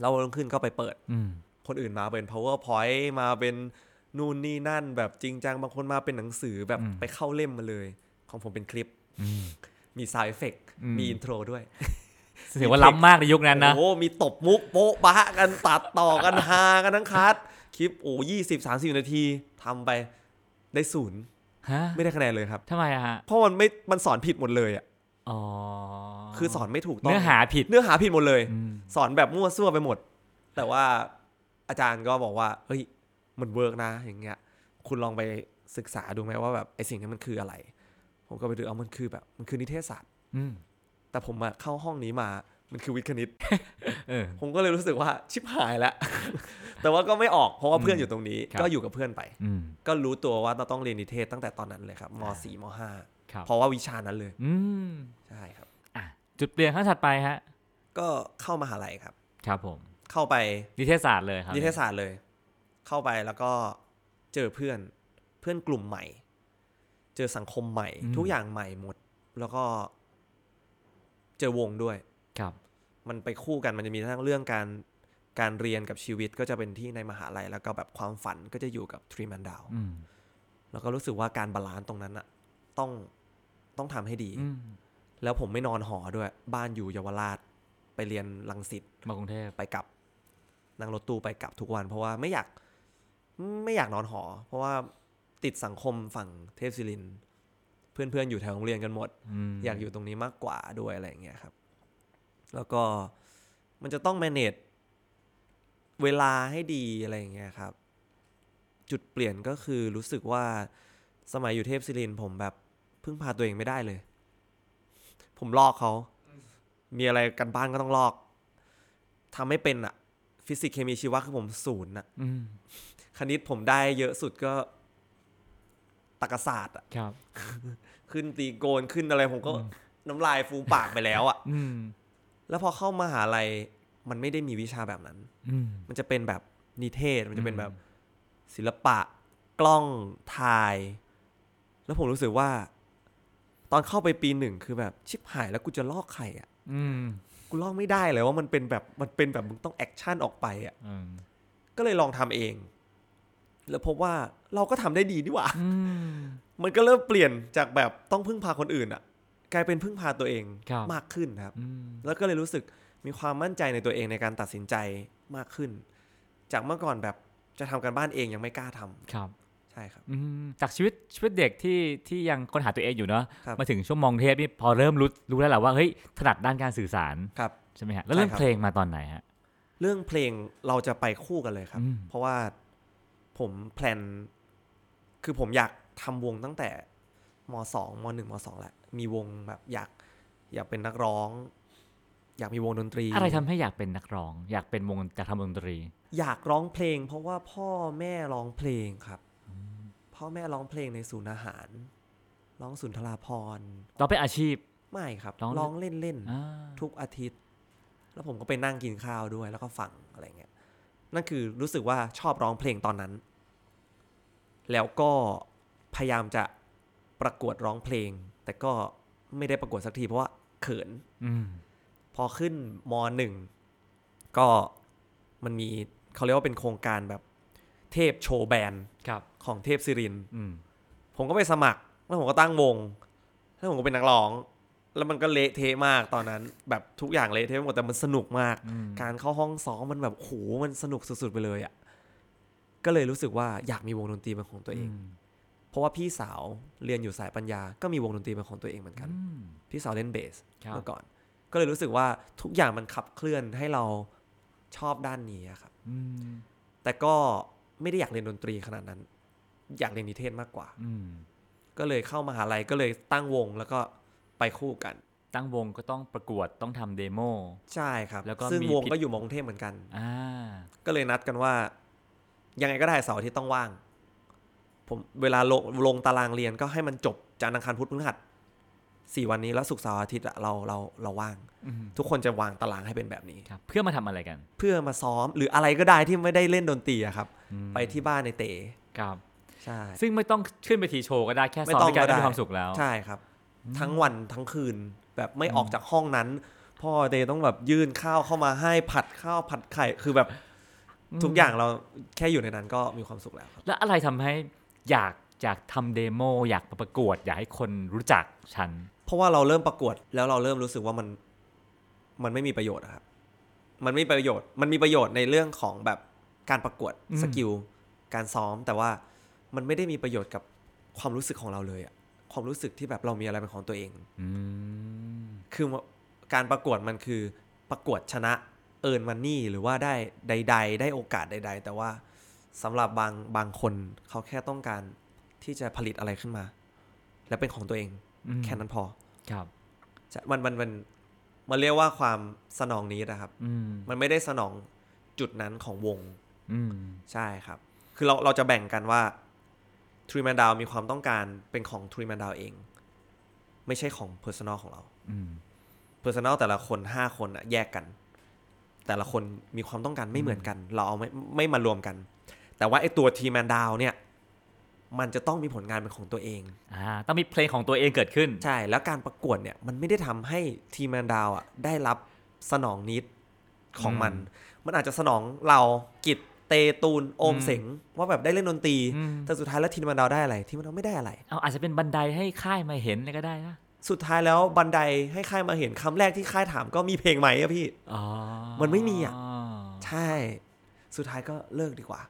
เราลงขึ้นก็ไปเปิดอืมคนอื่นมาเป็น powerpoint มาเป็น นู่นนี่นั่นแบบจริงจังบางคนมาเป็นหนังสือแบบอืมไปเข้าเล่มมาเลย ของผมเป็นคลิปอืมมี sound effect อืมมีอินโทรด้วยถือว่าล้ำมากในยุคนั้นนะโอ้โหมีตบมุกโป๊ะบะกันตัดต่อกันฮากันทั้งคัดคลิปโอ้ยี่สิบสามสิบนาทีทำไปได้ศูนย์ฮะไม่ได้คะแนนเลยครับทำไมอะฮะเพราะมันไม่มันสอนผิดหมดเลยอะอ๋อคือสอนไม่ถูกต้องเนื้อหาผิดเนื้อหาผิดหมดเลยอืมสอนแบบมั่วซั่วไปหมด แต่ว่าอาจารย์ก็บอกว่า เฮ้ย มันเวิร์กนะ อย่างเงี้ย คุณลองไปศึกษาดูไหมว่าแบบไอสิ่งนี้มันคืออะไร ผมก็ไปดูเอามันคือแบบ มันคือนิเทศศาสตร์อืมแต่ผมอะเข้าห้องนี้มามันคือวิทย์คณิตเออผมก็เลยรู้สึกว่าชิบหายแล้ว แต่ว่าก็ไม่ออกเพราะว่าเพื่อนอยู่ตรงนี้ครับก็อยู่กับเพื่อนไปอืมก็รู้ตัวว่าเราต้องเรียนนิเทศตั้งแต่ตอนนั้นเลยครับม .4 มครับ .5 เพราะว่าวิชานั้นเลยอืมใช่ครับอะจุดเปลี่ยนครั้งถัดไปฮะ ก็เข้ามหาลัยครับ ครับผม เข้าไปนิเทศศาสตร์เลยครับนิเทศศาสตร์เลย เข้าไปแล้วก็เจอเพื่อนเพื่อนกลุ่มใหม่ เจอสังคมใหม่ ทุกอย่างใหม่หมด แล้วก็เจอวงด้วยครับ มันไปคู่กันมันจะมีทั้งเรื่องการการเรียนกับชีวิตก็จะเป็นที่ในมหาลัย แล้วก็แบบความฝันก็จะอยู่กับ Three Man Down อืมแล้วก็รู้สึกว่าการ balance ตรงนั้นอะต้องต้องทำให้ดีอืมแล้วผมไม่นอนหอด้วย บ้านอยู่เยาวราช ไปเรียนลังสิตมากรุงเทพไปกลับ นั่งรถตู้ไปกลับทุกวัน เพราะว่าไม่อยาก ไม่อยากนอนหอ เพราะว่าติดสังคมฝั่งเทพศิรินทร์เพื่อนๆอยู่แถวโรงเรียนกันหมดมอยากอยู่ตรงนี้มากกว่าด้วยอะไรอย่างเงี้ยครับ แล้วก็มันจะต้อง manage เวลาให้ดีอะไรอย่างเงี้ยครับ จุดเปลี่ยนก็คือรู้สึกว่าสมัยอยู่เทพศิรินทร์ผมแบบพึ่งพาตัวเองไม่ได้เลย ผมลอกเขา มีอะไรกันบ้านก็ต้องลอกทำไม่เป็นอะฟิสิกส์เคมีชีวะคือผมศูนย์อะอืม คณิตผมได้เยอะสุดก็ตรรกศาสตร์อะครับ ขึ้นตีโกนขึ้นอะไรผมก็น้ำลายฟูมปากไปแล้วอะอืมแล้วพอเข้ามาหาลัยมันไม่ได้มีวิชาแบบนั้นอืมมันจะเป็นแบบนิเทศ มันจะเป็นอืมแบบศิลปะ กล้องถ่าย แล้วผมรู้สึกว่า ตอนเข้าไปปีหนึ่งคือแบบชิบหายแล้วกูจะลอกใครอะอืมกูลอกไม่ได้เลยว่ามันเป็นแบบมันเป็นแบบมึงต้องแอคชั่นออกไปอะอืมก็เลยลองทำเอง แล้วพบว่าเราก็ทำได้ดีนี่หว่าอืมมันก็เริ่มเปลี่ยนจากแบบต้องพึ่งพาคนอื่นอะกลายเป็นพึ่งพาตัวเองครับมากขึ้นครับอืมแล้วก็เลยรู้สึกมีความมั่นใจในตัวเองในการตัดสินใจมากขึ้น จากเมื่อก่อนแบบจะทำกันบ้านเองยังไม่กล้าทำครับใช่ครับอืมจากชีวิตชีวิตเด็กที่ที่ยังค้นหาตัวเองอยู่เนาะครับมาถึงช่วงมองเทพนี่พอเริ่มรู้รู้แล้วแหละว่าเฮ้ยถนัดด้านการสื่อสารครับใช่ไหมฮะแล้วเรื่องใช่ครับเพลงมาตอนไหนฮะเรื่องเพลงเราจะไปคู่กันเลยครับอืมเพราะว่า ผมแพลน คือผมอยากทำวงตั้งแต่มสองมหนึ่งมสองแหละ มีวงแบบอยากอยากเป็นนักร้อง อยากมีวงดนตรี อะไรทำให้อยากเป็นนักร้อง อยากเป็นวงอยากทำดนตรี อยากร้องเพลง เพราะว่าพ่อแม่ร้องเพลงครับ พ่อแม่ร้องเพลงในศูนย์อาหาร ร้องสุนทราพรณ์เราเป็นอาชีพ ไม่ครับ ร้องร้องเล่นเล่นๆอ่าทุกอาทิตย์ แล้วผมก็ไปนั่งกินข้าวด้วย แล้วก็ฟังอะไรเงี้ย นั่นคือรู้สึกว่าชอบร้องเพลงตอนนั้น แล้วก็พยายามจะประกวดร้องเพลง แต่ก็ไม่ได้ประกวดสักทีเพราะว่าเขินอืมพอขึ้นมหนึ่งก็มันมีเขาเรียกว่าเป็นโครงการแบบเทพโชว์แบนด์ครับของเทพศิรินทร์อืมผมก็ไปสมัคร แล้วผมก็ตั้งวง แล้วผมก็เป็นนักร้อง แล้วมันก็เละเทะมากตอนนั้น แบบทุกอย่างเละเทะไปหมดแต่มันสนุกมากอืมการเข้าห้องซ้อมมันแบบโหมันสนุกสุดๆไปเลยอะ่ะก็เลยรู้สึกว่าอยากมีวงดนตรีเป็นของตัวเองมเพราะว่าพี่สาวเรียนอยู่สายปัญญา ก็มีวงดนตรีเป็นของตัวเองเหมือนกันอืมพี่สาวเล่นเบสครับเมื่อก่อน ก็เลยรู้สึกว่าทุกอย่างมันขับเคลื่อนให้เราชอบด้านนี้อะครับอืมแต่ก็ไม่ได้อยากเรียนดนตรีขนาดนั้น อยากเรียนนิเทศมากกว่าอืมก็เลยเข้ามหาลัยก็เลยตั้งวงแล้วก็ ไปคู่กัน ตั้งวงก็ต้องประกวดต้องทำเดโมใช่ครับ แล้วก็ซึ่งมีวงผิด ก็อยู่มอกรุงเทพเหมือนกัน อ่า ก็เลยนัดกันว่า ยังไงก็ได้เสาร์อาทิตย์ต้องว่าง ผมเวลาลงลงตารางเรียนก็ให้มันจบจันทร์อังคารพุธพฤหัสสี่วันนี้แล้วศุกร์เสาร์อาทิตย์อะเราเราเราว่าง อืมทุกคนจะวางตารางให้เป็นแบบนี้ ครับ เพื่อมาทำอะไรกันเพื่อมาซ้อมหรืออะไรก็ได้ที่ไม่ได้เล่นดนตรีอะครับ อืมไปที่บ้านในเต๋ครับ ใช่ ซึ่งไม่ต้องขึ้นไปทีโชว์ก็ได้แค่ไม่ซ้อมต้องด้วยกันก็ก็ได้ มีความสุขแล้ว ใช่ครับ ทั้งวันทั้งคืน แบบไม่ออกจากห้องนั้น พ่อเตต้องแบบยื่นข้าวเข้ามาให้ผัดข้าวผัดไข่คือแบบทุกอย่างเราแค่อยู่ในนั้นก็มีความสุขแล้วครับแล้วอะไรทำให้อยากอยากทำเดโมอยากมาประกวด อยากให้คนรู้จักฉัน เพราะว่าเราเริ่มประกวดแล้วเราเริ่มรู้สึกว่ามันมันไม่มีประโยชน์อะครับ มันไม่มีประโยชน์ มันมีประโยชน์ในเรื่องของแบบการประกวดอืมสกิลการซ้อม แต่ว่ามันไม่ได้มีประโยชน์กับความรู้สึกของเราเลยอะ ความรู้สึกที่แบบเรามีอะไรเป็นของตัวเองอืมคือการประกวดมันคือประกวดชนะเอิร์นมันนี่หรือว่าได้ใด ๆ ได้โอกาสใด ๆ แต่ว่าสำหรับบางบางคนเขาแค่ต้องการที่จะผลิตอะไรขึ้นมา และเป็นของตัวเองอืมแค่นั้นพอครับใช่มันมันมันมันเรียกว่าความสนองนี้นะครับอืมมันไม่ได้สนองจุดนั้นของวง อืมใช่ครับ คือเราเราจะแบ่งกันว่า Three Man Down มีความต้องการเป็นของ Three Man Down เอง ไม่ใช่ของ personal ของเราอืม personal แต่ละคนห้าคนอะแยกกัน แต่ละคนมีความต้องการไม่เหมือนกัน เราเอาไม่ไม่มารวมกัน แต่ว่าไอตัว Three Man Down เนี่ย มันจะต้องมีผลงานเป็นของตัวเองอ่าต้องมีเพลงของตัวเองเกิดขึ้น ใช่ แล้วการประกวดเนี่ย มันไม่ได้ทำให้ทีมแมนดาวอะได้รับสนองนิดของมัน มันอาจจะสนองเรากิจ เตตูนโอมอืมเสงว่าแบบได้เล่นดนตรีอืมแต่สุดท้ายแล้วทีมแมนดาวได้อะไรทีมแมนดาวไม่ได้อะไรเอาอาจจะเป็นบันไดให้ค่ายมาเห็นเลยก็ได้นะสุดท้ายแล้วบันไดให้ค่ายมาเห็นคำแรกที่ค่ายถามก็มีเพลงไหมอะพี่อ๋อมันไม่มีอะใช่ สุดท้ายก็เลิกดีกว่า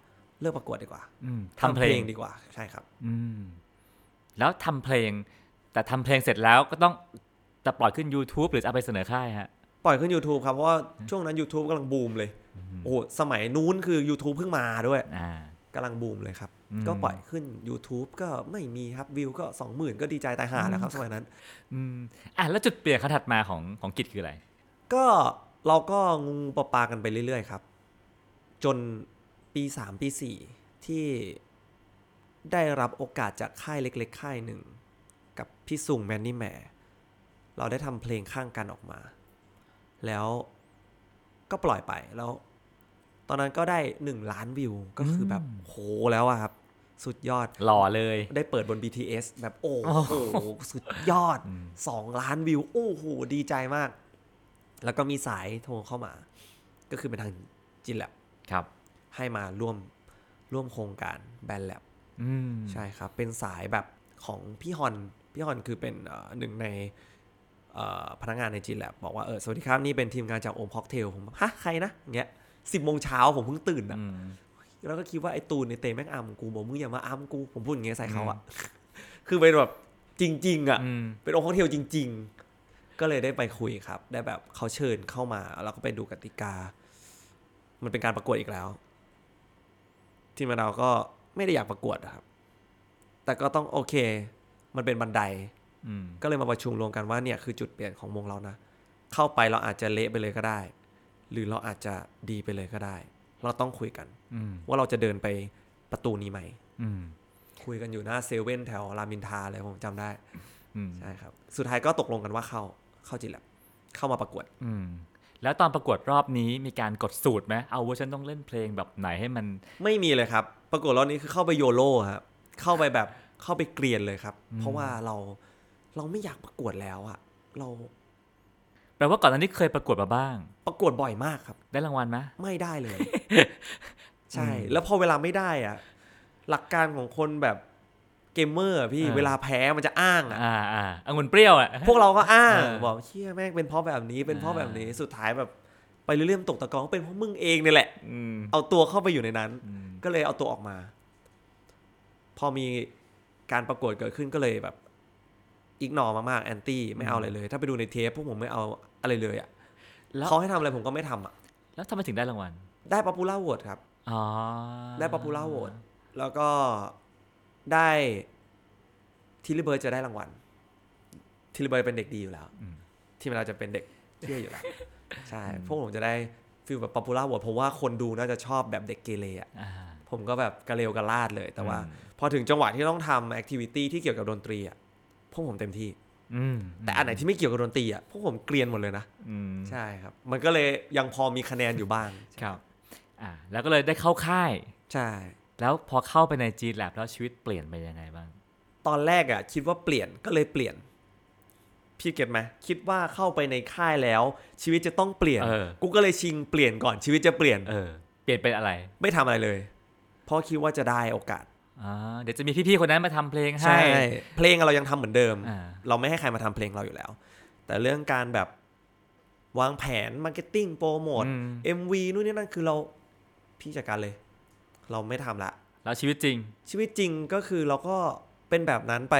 เลิกประกวดดีกว่าอืมทำเพลงดีกว่า ใช่ครับ อืมแล้วทำเพลง แต่ทำเพลงเสร็จแล้วก็ต้องจะปล่อยขึ้น YouTube หรือจะเอาไปเสนอค่ายฮะ ปล่อยขึ้น YouTube ครับ เพราะว่าช่วงนั้น YouTube กำลังบูมเลย โอ้โหสมัยนู้นคือ YouTube เพิ่งมาด้วยอ่ากำลังบูมเลยครับอืมก็ปล่อยขึ้น YouTube ก็ไม่มีครับวิวก็20,000ก็ดีใจตายห่าแล้วครับสมัยนั้นอืมอะแล้วจุดเปลี่ยนขั้นถัดมาของของกิจคืออะไร ก็เราก็งูปลาปลากันไปเรื่อยๆครับ จนปี3ปี4ที่ได้รับโอกาสจากค่ายเล็ก ๆ ค่ายหนึ่ง กับพี่สุงแมนนี่แหมเราได้ทำเพลงข้างกันออกมา แล้วก็ปล่อยไปแล้ว ตอนนั้นก็ได้หนึ่งล้านวิวก็คือแบบโหแล้วอะครับ สุดยอดหล่อเลย ได้เปิดบน BTS แบบโอ้โอ้โหสุดยอดสองล้านวิว โอ้โหดีใจมาก แล้วก็มีสายโทรเข้ามา ก็คือเป็นทางจินแลบครับ ให้มาร่วมร่วมโครงการแบนแลบอืมใช่ครับ เป็นสายแบบของพี่ฮอน พี่ฮอนคือเป็นเอ่อหนึ่งในเอ่อพนักงานในจินแลบบอกว่าเออสวัสดีครับ นี่เป็นทีมงานจากโอมค็อกเทลผมฮะใครนะอย่างเงี้ย สิบโมงเช้าผมเพิ่งตื่นอะอืมแล้วก็คิดว่าไอ้ตูนในเตะแม่งอัมกูบอกมึงอย่ามาอัมกูผมพูดอย่างเงี้ยใส่เขาอะคือเป็นแบบจริง ๆอะอืมเป็นองค์ข้อเทียวจริง ๆ ก็เลยได้ไปคุยครับ ได้แบบเขาเชิญเข้ามาแล้วก็ไปดูกติกา มันเป็นการประกวดอีกแล้ว ทีมเราก็ไม่ได้อยากประกวดอะครับ แต่ก็ต้องโอเค มันเป็นบันไดอืมก็เลยมาประชุมรวมกันว่าเนี่ยคือจุดเปลี่ยนของวงเรานะ เข้าไปเราอาจจะเละไปเลยก็ได้ หรือเราอาจจะดีไปเลยก็ได้ เราต้องคุยกันอืมว่าเราจะเดินไปประตูนี้ไหมอืมคุยกันอยู่หน้าเซเว่นแถวรามอินทราเลยผมจำได้อืมใช่ครับ สุดท้ายก็ตกลงกันว่าเข้าเข้าจิตแลบเข้ามาประกวดอืมแล้วตอนประกวดรอบนี้มีการกดสูตรไหมเอาว่าฉันต้องเล่นเพลงแบบไหนให้มัน ไม่มีเลยครับ ประกวดรอบนี้คือเข้าไปโยโล่ครับเข้าไปแบบเข้าไปเกลียนเลยครับ เพราะว่าเราเราไม่อยากประกวดแล้วอะเรา แปลว่าก่อนหน้านี้เคยประกวดมาบ้าง ประกวดบ่อยมากครับ ได้รางวัลไหมไม่ได้เลย ใช่ แล้วพอเวลาไม่ได้อะหลักการของคนแบบเกมเมอร์อะพี่เวลาแพ้มันจะอ้างอะอ่าอ่าองุ่นเปรี้ยวอะพวกเราก็อ้างเออบอกเชี่ยแม่งเป็นเพราะแบบนี้เป็นเพราะอ่าแบบนี้สุดท้ายแบบไปเรื่อยๆตกตะกอนเป็นเพราะมึงเองนี่แหละอืมเอาตัวเข้าไปอยู่ในนั้นอืมก็เลยเอาตัวออกมา พอมีการประกวดเกิดขึ้นก็เลยแบบ อีกนอมากๆแอนตี้ไม่เอาอะไรเลย ถ้าไปดูในเทปพวกผมไม่เอาอะไรเลยอะแล้วเขาให้ทำอะไรผมก็ไม่ทำอะแล้วทำไมถึงได้รางวัล ได้ popular vote ครับอ๋อได้ popular vote แล้วก็ได้ Tilly Birds จะได้รางวัล Tilly Birds เป็นเด็กดีอยู่แล้วที่เราจะเป็นเด็กเหี้ยอยู่แล้วใช่พวกผมจะได้ feel แบบ popular vote เพราะว่าคนดูน่าจะชอบแบบเด็กเกเรอะอ่าผมก็แบบกระเลวกระลาดเลย แต่ว่าอืมพอถึงจังหวะที่ต้องทำ activity ที่เกี่ยวกับดนตรีอะพ วกผมเต็มที่อืมแต่อันไหนที่ไม่เกี่ยวกับดนตรีอะพวกผมเกลียนหมดเลยนะอืมใช่ครับ มันก็เลยยังพอมีคะแนนอยู่บ้างครับอ่าแล้วก็เลยได้เข้าค่ายใช่ แล้วพอเข้าไปใน G Lab แล้วชีวิตเปลี่ยนไปยังไงบ้าง ตอนแรกอะ คิดว่าเปลี่ยนก็เลยเปลี่ยน พี่เก็ตไหมคิดว่าเข้าไปในค่ายแล้ว ชีวิตจะต้องเปลี่ยนเออกูก็เลยชิงเปลี่ยนก่อนชีวิตจะเปลี่ยนเออเปลี่ยนเป็นอะไร ไม่ทำอะไรเลย เพราะคิดว่าจะได้โอกาสอ่า เดี๋ยวจะมีพี่ๆคนนั้นมาทำเพลงให้ใช่เพลงอะเรายังทำเหมือนเดิมอ่าเราไม่ให้ใครมาทำเพลงเราอยู่แล้ว แต่เรื่องการแบบวางแผน marketing promote อืม MV นู่นนี่นั่นคือเราพี่จัดการเลย เราไม่ทำละ แล้วชีวิตจริง ชีวิตจริงก็คือเราก็เป็นแบบนั้นไป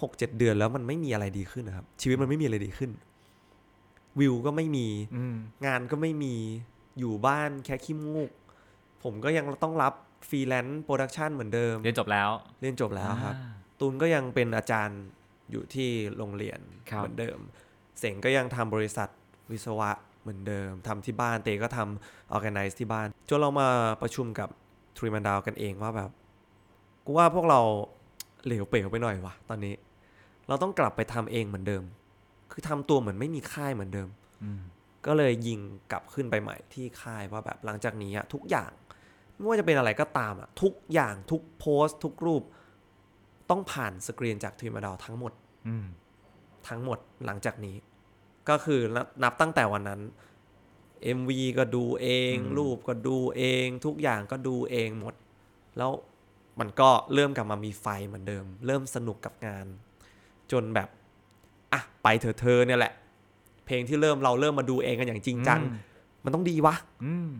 หกเจ็ดเดือนแล้วมันไม่มีอะไรดีขึ้นนะครับ ชีวิตมันไม่มีอะไรดีขึ้น วิวก็ไม่มีอืมงานก็ไม่มีอยู่บ้านแคะขี้มูก ผมก็ยังต้องรับ freelance production เหมือนเดิม เรียนจบแล้ว เรียนจบแล้วครับอ่าตูนก็ยังเป็นอาจารย์อยู่ที่โรงเรียนครับเหมือนเดิม เสงก็ยังทำบริษัทวิศวะเหมือนเดิมทำที่บ้านเตก็ทำ organize ที่บ้านจนเรามาประชุมกับ Three Man Down กันเองว่าแบบกูว่าพวกเราเหลวเป๋วไปหน่อยวะตอนนี้ เราต้องกลับไปทำเองเหมือนเดิม คือทำตัวเหมือนไม่มีค่ายเหมือนเดิมอืมก็เลยยิงกลับขึ้นไปใหม่ที่ค่ายว่าแบบหลังจากนี้อะทุกอย่าง ไม่ว่าจะเป็นอะไรก็ตามอะทุกอย่างทุกโพสต์ทุกรูป ต้องผ่านสกรีนจากทีมดาวทั้งหมดอืมทั้งหมดหลังจากนี้ ก็คือนับนับตั้งแต่วันนั้น MV ก็ดูเองอืมรูปก็ดูเอง ทุกอย่างก็ดูเองหมด แล้วมันก็เริ่มกลับมามีไฟเหมือนเดิม เริ่มสนุกกับงาน จนแบบ อะ ไปเถอะเธอเนี่ยแหละ เพลงที่เริ่มเราเริ่มมาดูเองกันอย่างจริงจัง มันต้องดีวะอืม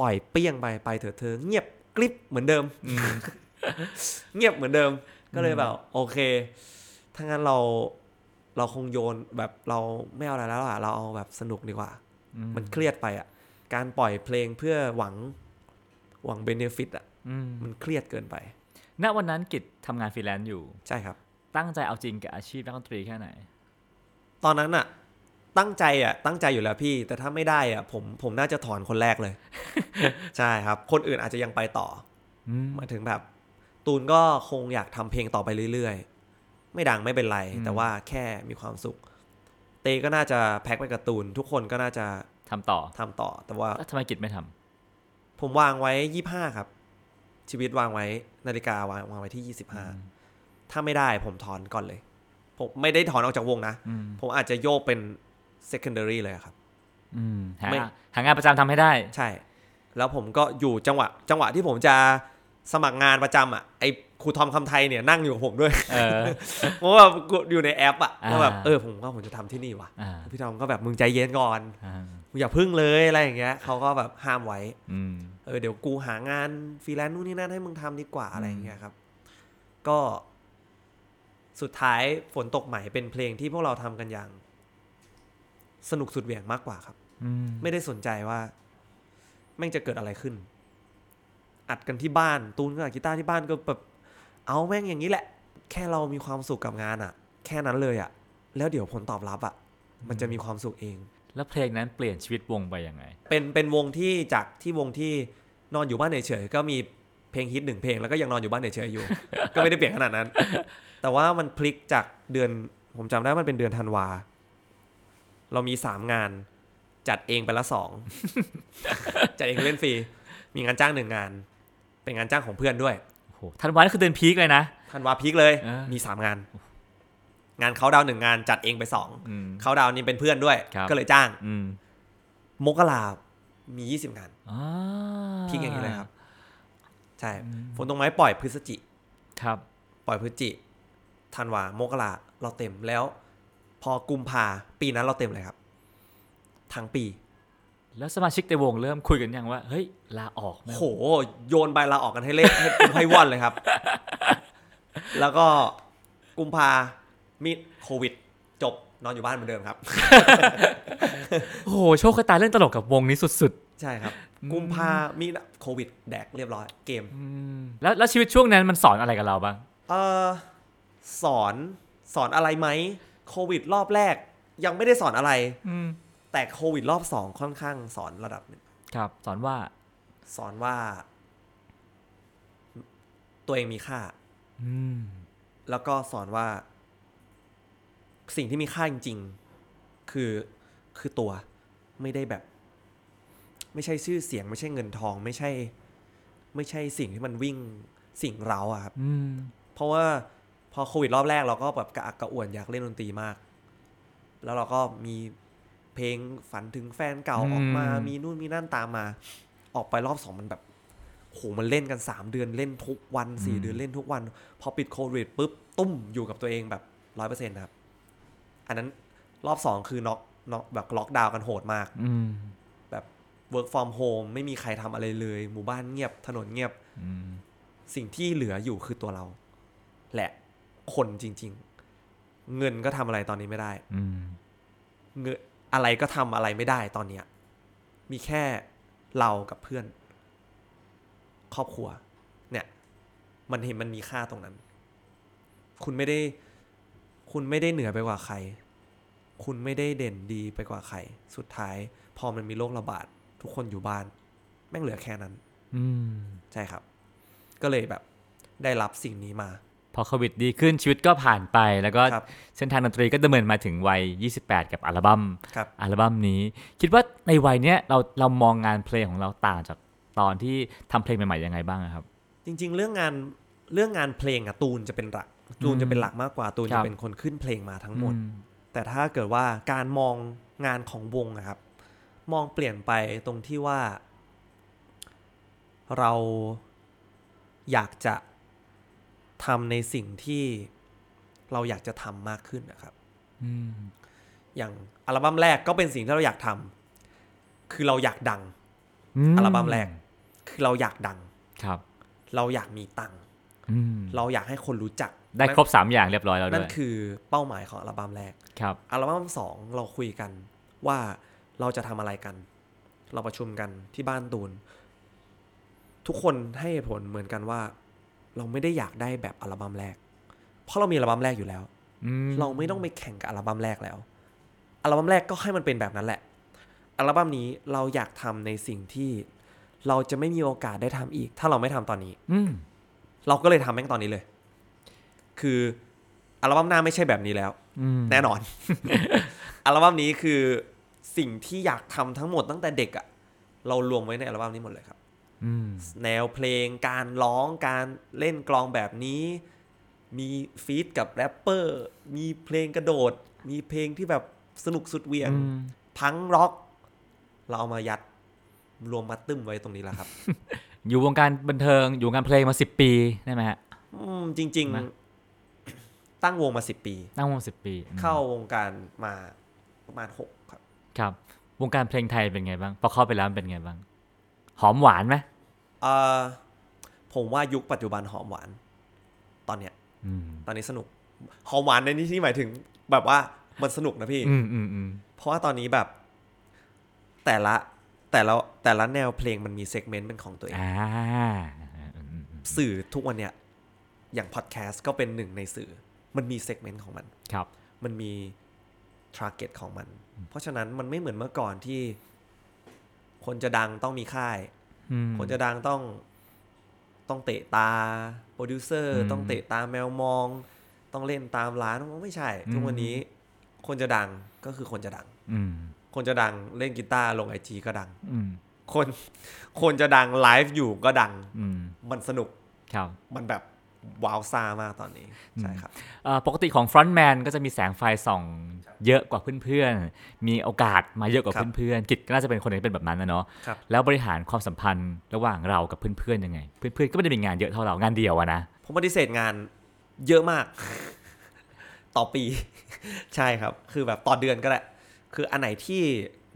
ปล่อยเปี้ยงไปไปเถอะเธอ เงียบกริบเหมือนเดิมอืมเงียบเหมือนเดิม ก็เลยแบบ โอเคถ้างั้นเราเราคงโยนแบบเราไม่เอาอะไรแล้วอะเราเอาแบบสนุกดีกว่าอืมมันเครียดไปอะการปล่อยเพลงเพื่อหวังหวังเบเนฟิตอะอืมมันเครียดเกินไป ณวันนั้นกิจทำงานฟรีแลนซ์อยู่ ใช่ครับ ตั้งใจเอาจริงกับอาชีพนักดนตรีแค่ไหน ตอนนั้นอะ ตั้งใจอะตั้งใจอยู่แล้วพี่ แต่ถ้าไม่ได้อะผมผมน่าจะถอนคนแรกเลย ใช่ครับ คนอื่นอาจจะยังไปต่ออืมหมายถึงแบบ ตูนก็คงอยากทำเพลงต่อไปเรื่อยๆ ไม่ดังไม่เป็นไรอืมแต่ว่าแค่มีความสุข เตก็น่าจะแพ็คไปกับตูน ทุกคนก็น่าจะทำต่อทำต่อ แต่ว่าแล้วทำไมกิจไม่ทำผมวางไว้ยี่ห้าครับ ชีวิตวางไว้นาฬิกาวางวางไว้ที่ยี่สิบห้าถ้าไม่ได้ผมถอนก่อนเลย ผมไม่ได้ถอนออกจากวงนะอืมผมอาจจะโยกเป็น secondary เลยครับอืมหาไม่หางานประจำทำให้ได้ ใช่ แล้วผมก็อยู่จังหวะ จังหวะที่ผมจะสมัครงานประจำอะไอ้ครูทอมคำไทยเนี่ยนั่งอยู่กับผมด้วยเออเพราะว่ากูอยู่ในแอปอะอ่าว่าแบบเออผมว่าผมจะทำที่นี่ว่ะอ่าพี่ทอมก็แบบมึงใจเย็นก่อนอ่ามึงอย่าพึ่งเลยอะไรอย่างเงี้ยเขาก็แบบห้ามไว้อืมเออเดี๋ยวกูหางานฟรีแลนซ์นู่นนี่นั่นให้มึงทำดีกว่าอะไรอย่างเงี้ยครับ ก็สุดท้ายฝนตกใหม่เป็นเพลงที่พวกเราทำกันอย่าง สนุกสุดเหวี่ยงมากกว่าครับอืมไม่ได้สนใจว่าแม่งจะเกิดอะไรขึ้น อัดกันที่บ้านตูนก็อัดกีตาร์ที่บ้านก็แบบเอาแม่งอย่างนี้แหละ แค่เรามีความสุขกับงานอะแค่นั้นเลยอะแล้วเดี๋ยวผลตอบรับอะมันจะมีความสุขเอง แล้วเพลงนั้นเปลี่ยนชีวิตวงไปยังไง เป็นเป็นวงที่จากที่วงที่นอนอยู่บ้านเฉยๆก็มีเพลงฮิตหนึ่งเพลงแล้วก็ยังนอนอยู่บ้านเฉยๆอยู่ ก็ไม่ได้เปลี่ยนขนาดนั้น แต่ว่ามันพลิกจากเดือนผมจำได้มันเป็นเดือนธันวา เรามีสามงาน จัดเองไปละสองจัดเองเล่นฟรี มีงานจ้างหนึ่งงาน เป็นงานจ้างของเพื่อนด้วยโอ้โหธันวานี่คือเดือนพีคเลยนะธันวาพีคเลยอ่ามีมีสามงาน งานเขาดาวน์หนึ่งงานจัดเองไปสองอืมเขาดาวน์นี่เป็นเพื่อนด้วยครับก็เลยจ้างอืมมกรามียี่สิบงานอ่าพีคอย่างนี้เลยครับ ใช่ฝนตรงไม้ปล่อยพฤศจิครับ ปล่อยพฤศจิธันวามกราเราเต็มแล้ว พอกุมภาปีนั้นเราเต็มเลยครับ ทั้งปี แล้วสมาชิกในวงเริ่มคุยกันยังว่า เฮ้ย ลาออกไหมโห โยนใบลาออกกันให้เละให้ให้ว่อนเลยครับ แล้วก็กุมภามีโควิด จบนอนอยู่บ้านเหมือนเดิมครับ โอ้โห โชคชะตาเล่นตลกกับวงนี้สุดใช่ครับ กุมภามีโควิด แดกเรียบร้อยเกมๆอืมแล้วแล้วชีวิตช่วงนั้นมันสอนอะไรกับเราบ้าง เออสอนสอนอะไรไหม โควิดรอบแรกยังไม่ได้สอนอะไร อืมแต่โควิดรอบสองค่อนข้างสอนระดับหนึ่งครับ สอนว่า สอนว่า ตัวเองมีค่า อืม แล้วก็สอนว่า สิ่งที่มีค่าจริง ๆ คือคือตัวไม่ได้แบบ ไม่ใช่ชื่อเสียง ไม่ใช่เงินทอง ไม่ใช่ ไม่ใช่สิ่งที่มันวิ่งสิ่งเราอะครับ อืม เพราะว่า พอโควิดรอบแรกเราก็แบบกระอักกระอ่วนอยากเล่นดนตรีมาก แล้วเราก็มีเพลงฝันถึงแฟนเก่าออกมาอืมมีนู่นมีนั่นตามมา ออกไปรอบสองมันแบบโหมันเล่นกันสามเดือนเล่นทุกวันสี่เดือนเล่นทุกวัน พอปิดโควิดปุ๊บตู้มอยู่กับตัวเองแบบร้อยเปอร์เซ็นต์ครับ อันนั้นรอบสองคือน็อกน็อกแบบล็อกดาวน์กันโหดมากอืมแบบ work from home ไม่มีใครทำอะไรเลย หมู่บ้านเงียบถนนเงียบอืมสิ่งที่เหลืออยู่คือตัวเรา แหละ คนจริง ๆ เงินก็ทำอะไรตอนนี้ไม่ได้ อืมเงินอะไรก็ทำอะไรไม่ได้ตอนเนี้ย มีแค่เรากับเพื่อน ครอบครัว เนี่ย มันเห็นมันมีค่าตรงนั้น คุณไม่ได้ คุณไม่ได้เหนือไปกว่าใคร คุณไม่ได้เด่นดีไปกว่าใคร สุดท้าย พอมันมีโรคระบาด ทุกคนอยู่บ้าน แม่งเหลือแค่นั้น อืมใช่ครับ ก็เลยแบบ ได้รับสิ่งนี้มา พอโควิดดีขึ้นชีวิตก็ผ่านไป แล้วก็ครับเส้นทางดนตรีก็ดำเนินมาถึงวัย 28 กับอัลบั้มครับอัลบั้มนี้ คิดว่าในวัยเนี้ยเราเรามองงานเพลงของเราต่างจากตอนที่ทำเพลงใหม่ๆยังไงบ้างอะครับ จริง ๆ เรื่องงานเรื่องงานเพลงอะตูนจะเป็นหลัก ตูนจะเป็นหลักมากกว่าตูนครัจะบเป็นคนขึ้นเพลงมาทั้งหมดอืแต่ถ้าเกิดว่าการมองงานของวงนะครับ มองเปลี่ยนไปตรงที่ว่า เราอยากจะ ทำในสิ่งที่เราอยากจะทำมากขึ้นนะครับอืมอย่างอัลบั้มแรกก็เป็นสิ่งที่เราอยากทำคือเราอยากดังอัลบั้มแรก คือเราอยากดังครับ เราอยากมีตังค์อืมเราอยากให้คนรู้จัก ได้ครบ3อย่างเรียบร้อยแล้วนั่ด้นวยคือเป้าหมายของอัลบั้มแรกครับ อัลบั้มสองเราคุยกันว่าเราจะทำอะไรกัน เราประชุมกันที่บ้านตูน ทุกคนให้เหตุผลเหมือนกันว่า เราไม่ได้อยากได้แบบอัลบั้มแรก เพราะเรามีอัลบั้มแรกอยู่แล้วอืมเราไม่ต้องไปแข่งกับอัลบั้มแรกแล้ว อัลบั้มแรกก็ให้มันเป็นแบบนั้นแหละ อัลบั้มนี้เราอยากทำในสิ่งที่เราจะไม่มีโอกาสได้ทำอีก ถ้าเราไม่ทำตอนนี้ อืมเราก็เลยทำแม่งตอนนี้เลย คืออัลบั้มหน้าไม่ใช่แบบนี้แล้วอืมแน่นอน อัลบั้มนี้คือสิ่งที่อยากทำทั้งหมดตั้งแต่เด็กอะเรารวมไว้ในอัลบั้มนี้หมดเลยครับอืม แนวเพลงการร้องการเล่นกลองแบบนี้ มีฟีดกับแรปเปอร์ มีเพลงกระโดด มีเพลงที่แบบสนุกสุดเหวียงอืมพังร็อก เราเอามายัดรวมมาตึ้มไว้ตรงนี้แล้วครับ อยู่วงการบันเทิงอยู่วงการเพลงมา10ปีได้ไหมฮะอืมจริงนะๆตั้งวงมาสิบปี ตั้งวงสิบปีอืมเข้าวงการมาประมาณหกครับ ครับ วงการเพลงไทยเป็นไงบ้างพอเข้าไปแล้วมันเป็นไงบ้าง หอมหวานไหมเอ่อผมว่ายุคปัจจุบันหอมหวาน ตอนเนี้ยอืมตอนนี้สนุก หอมหวานในที่ที่หมายถึง แบบว่ามันสนุกนะพี่อืมอืมอืมเพราะว่าตอนนี้แบบ แต่ละแต่ละแต่ละแนวเพลงมันมี segment เป็นของตัวเองอ่าสื่อทุกวันเนี้ยอย่างพอดแคสต์ก็เป็นหนึ่งในสื่อ มันมี segment ของมันครับ มันมี target ของมัน เพราะฉะนั้นมันไม่เหมือนเมื่อก่อนที่ คนจะดังต้องมีค่ายอืมคนจะดังต้องต้องเตะตาโปรดิวเซอร์อืมต้องเตะตาแมวมอง ต้องเล่นตามร้านไม่ใช่อืมทุกวันนี้คนจะดังก็คือคนจะดังอืมคนจะดังเล่นกีตาร์ลงไอจีก็ดังอืมคนคนจะดังไลฟ์อยู่ก็ดังอืมมันสนุกครับมันแบบ ว้าวซ่ามากตอนนี้ ใช่ครับเอ่อปกติของฟรอนต์แมนก็จะมีแสงไฟส่องเยอะกว่าเพื่อนๆ มีโอกาสมาเยอะกว่าครับเพื่อนๆ กิจก็น่าจะเป็นคนที่เป็นแบบนั้นนะเนาะครับแล้วบริหารความสัมพันธ์ระหว่างเรากับเพื่อนๆยังไง เพื่อนๆก็ไม่ได้มีงานเยอะเท่าเรางานเดียวอะนะผมปฏิเสธงานเยอะมาก ต่อปี ใช่ครับ คือแบบต่อเดือนก็ได้คืออันไหนที่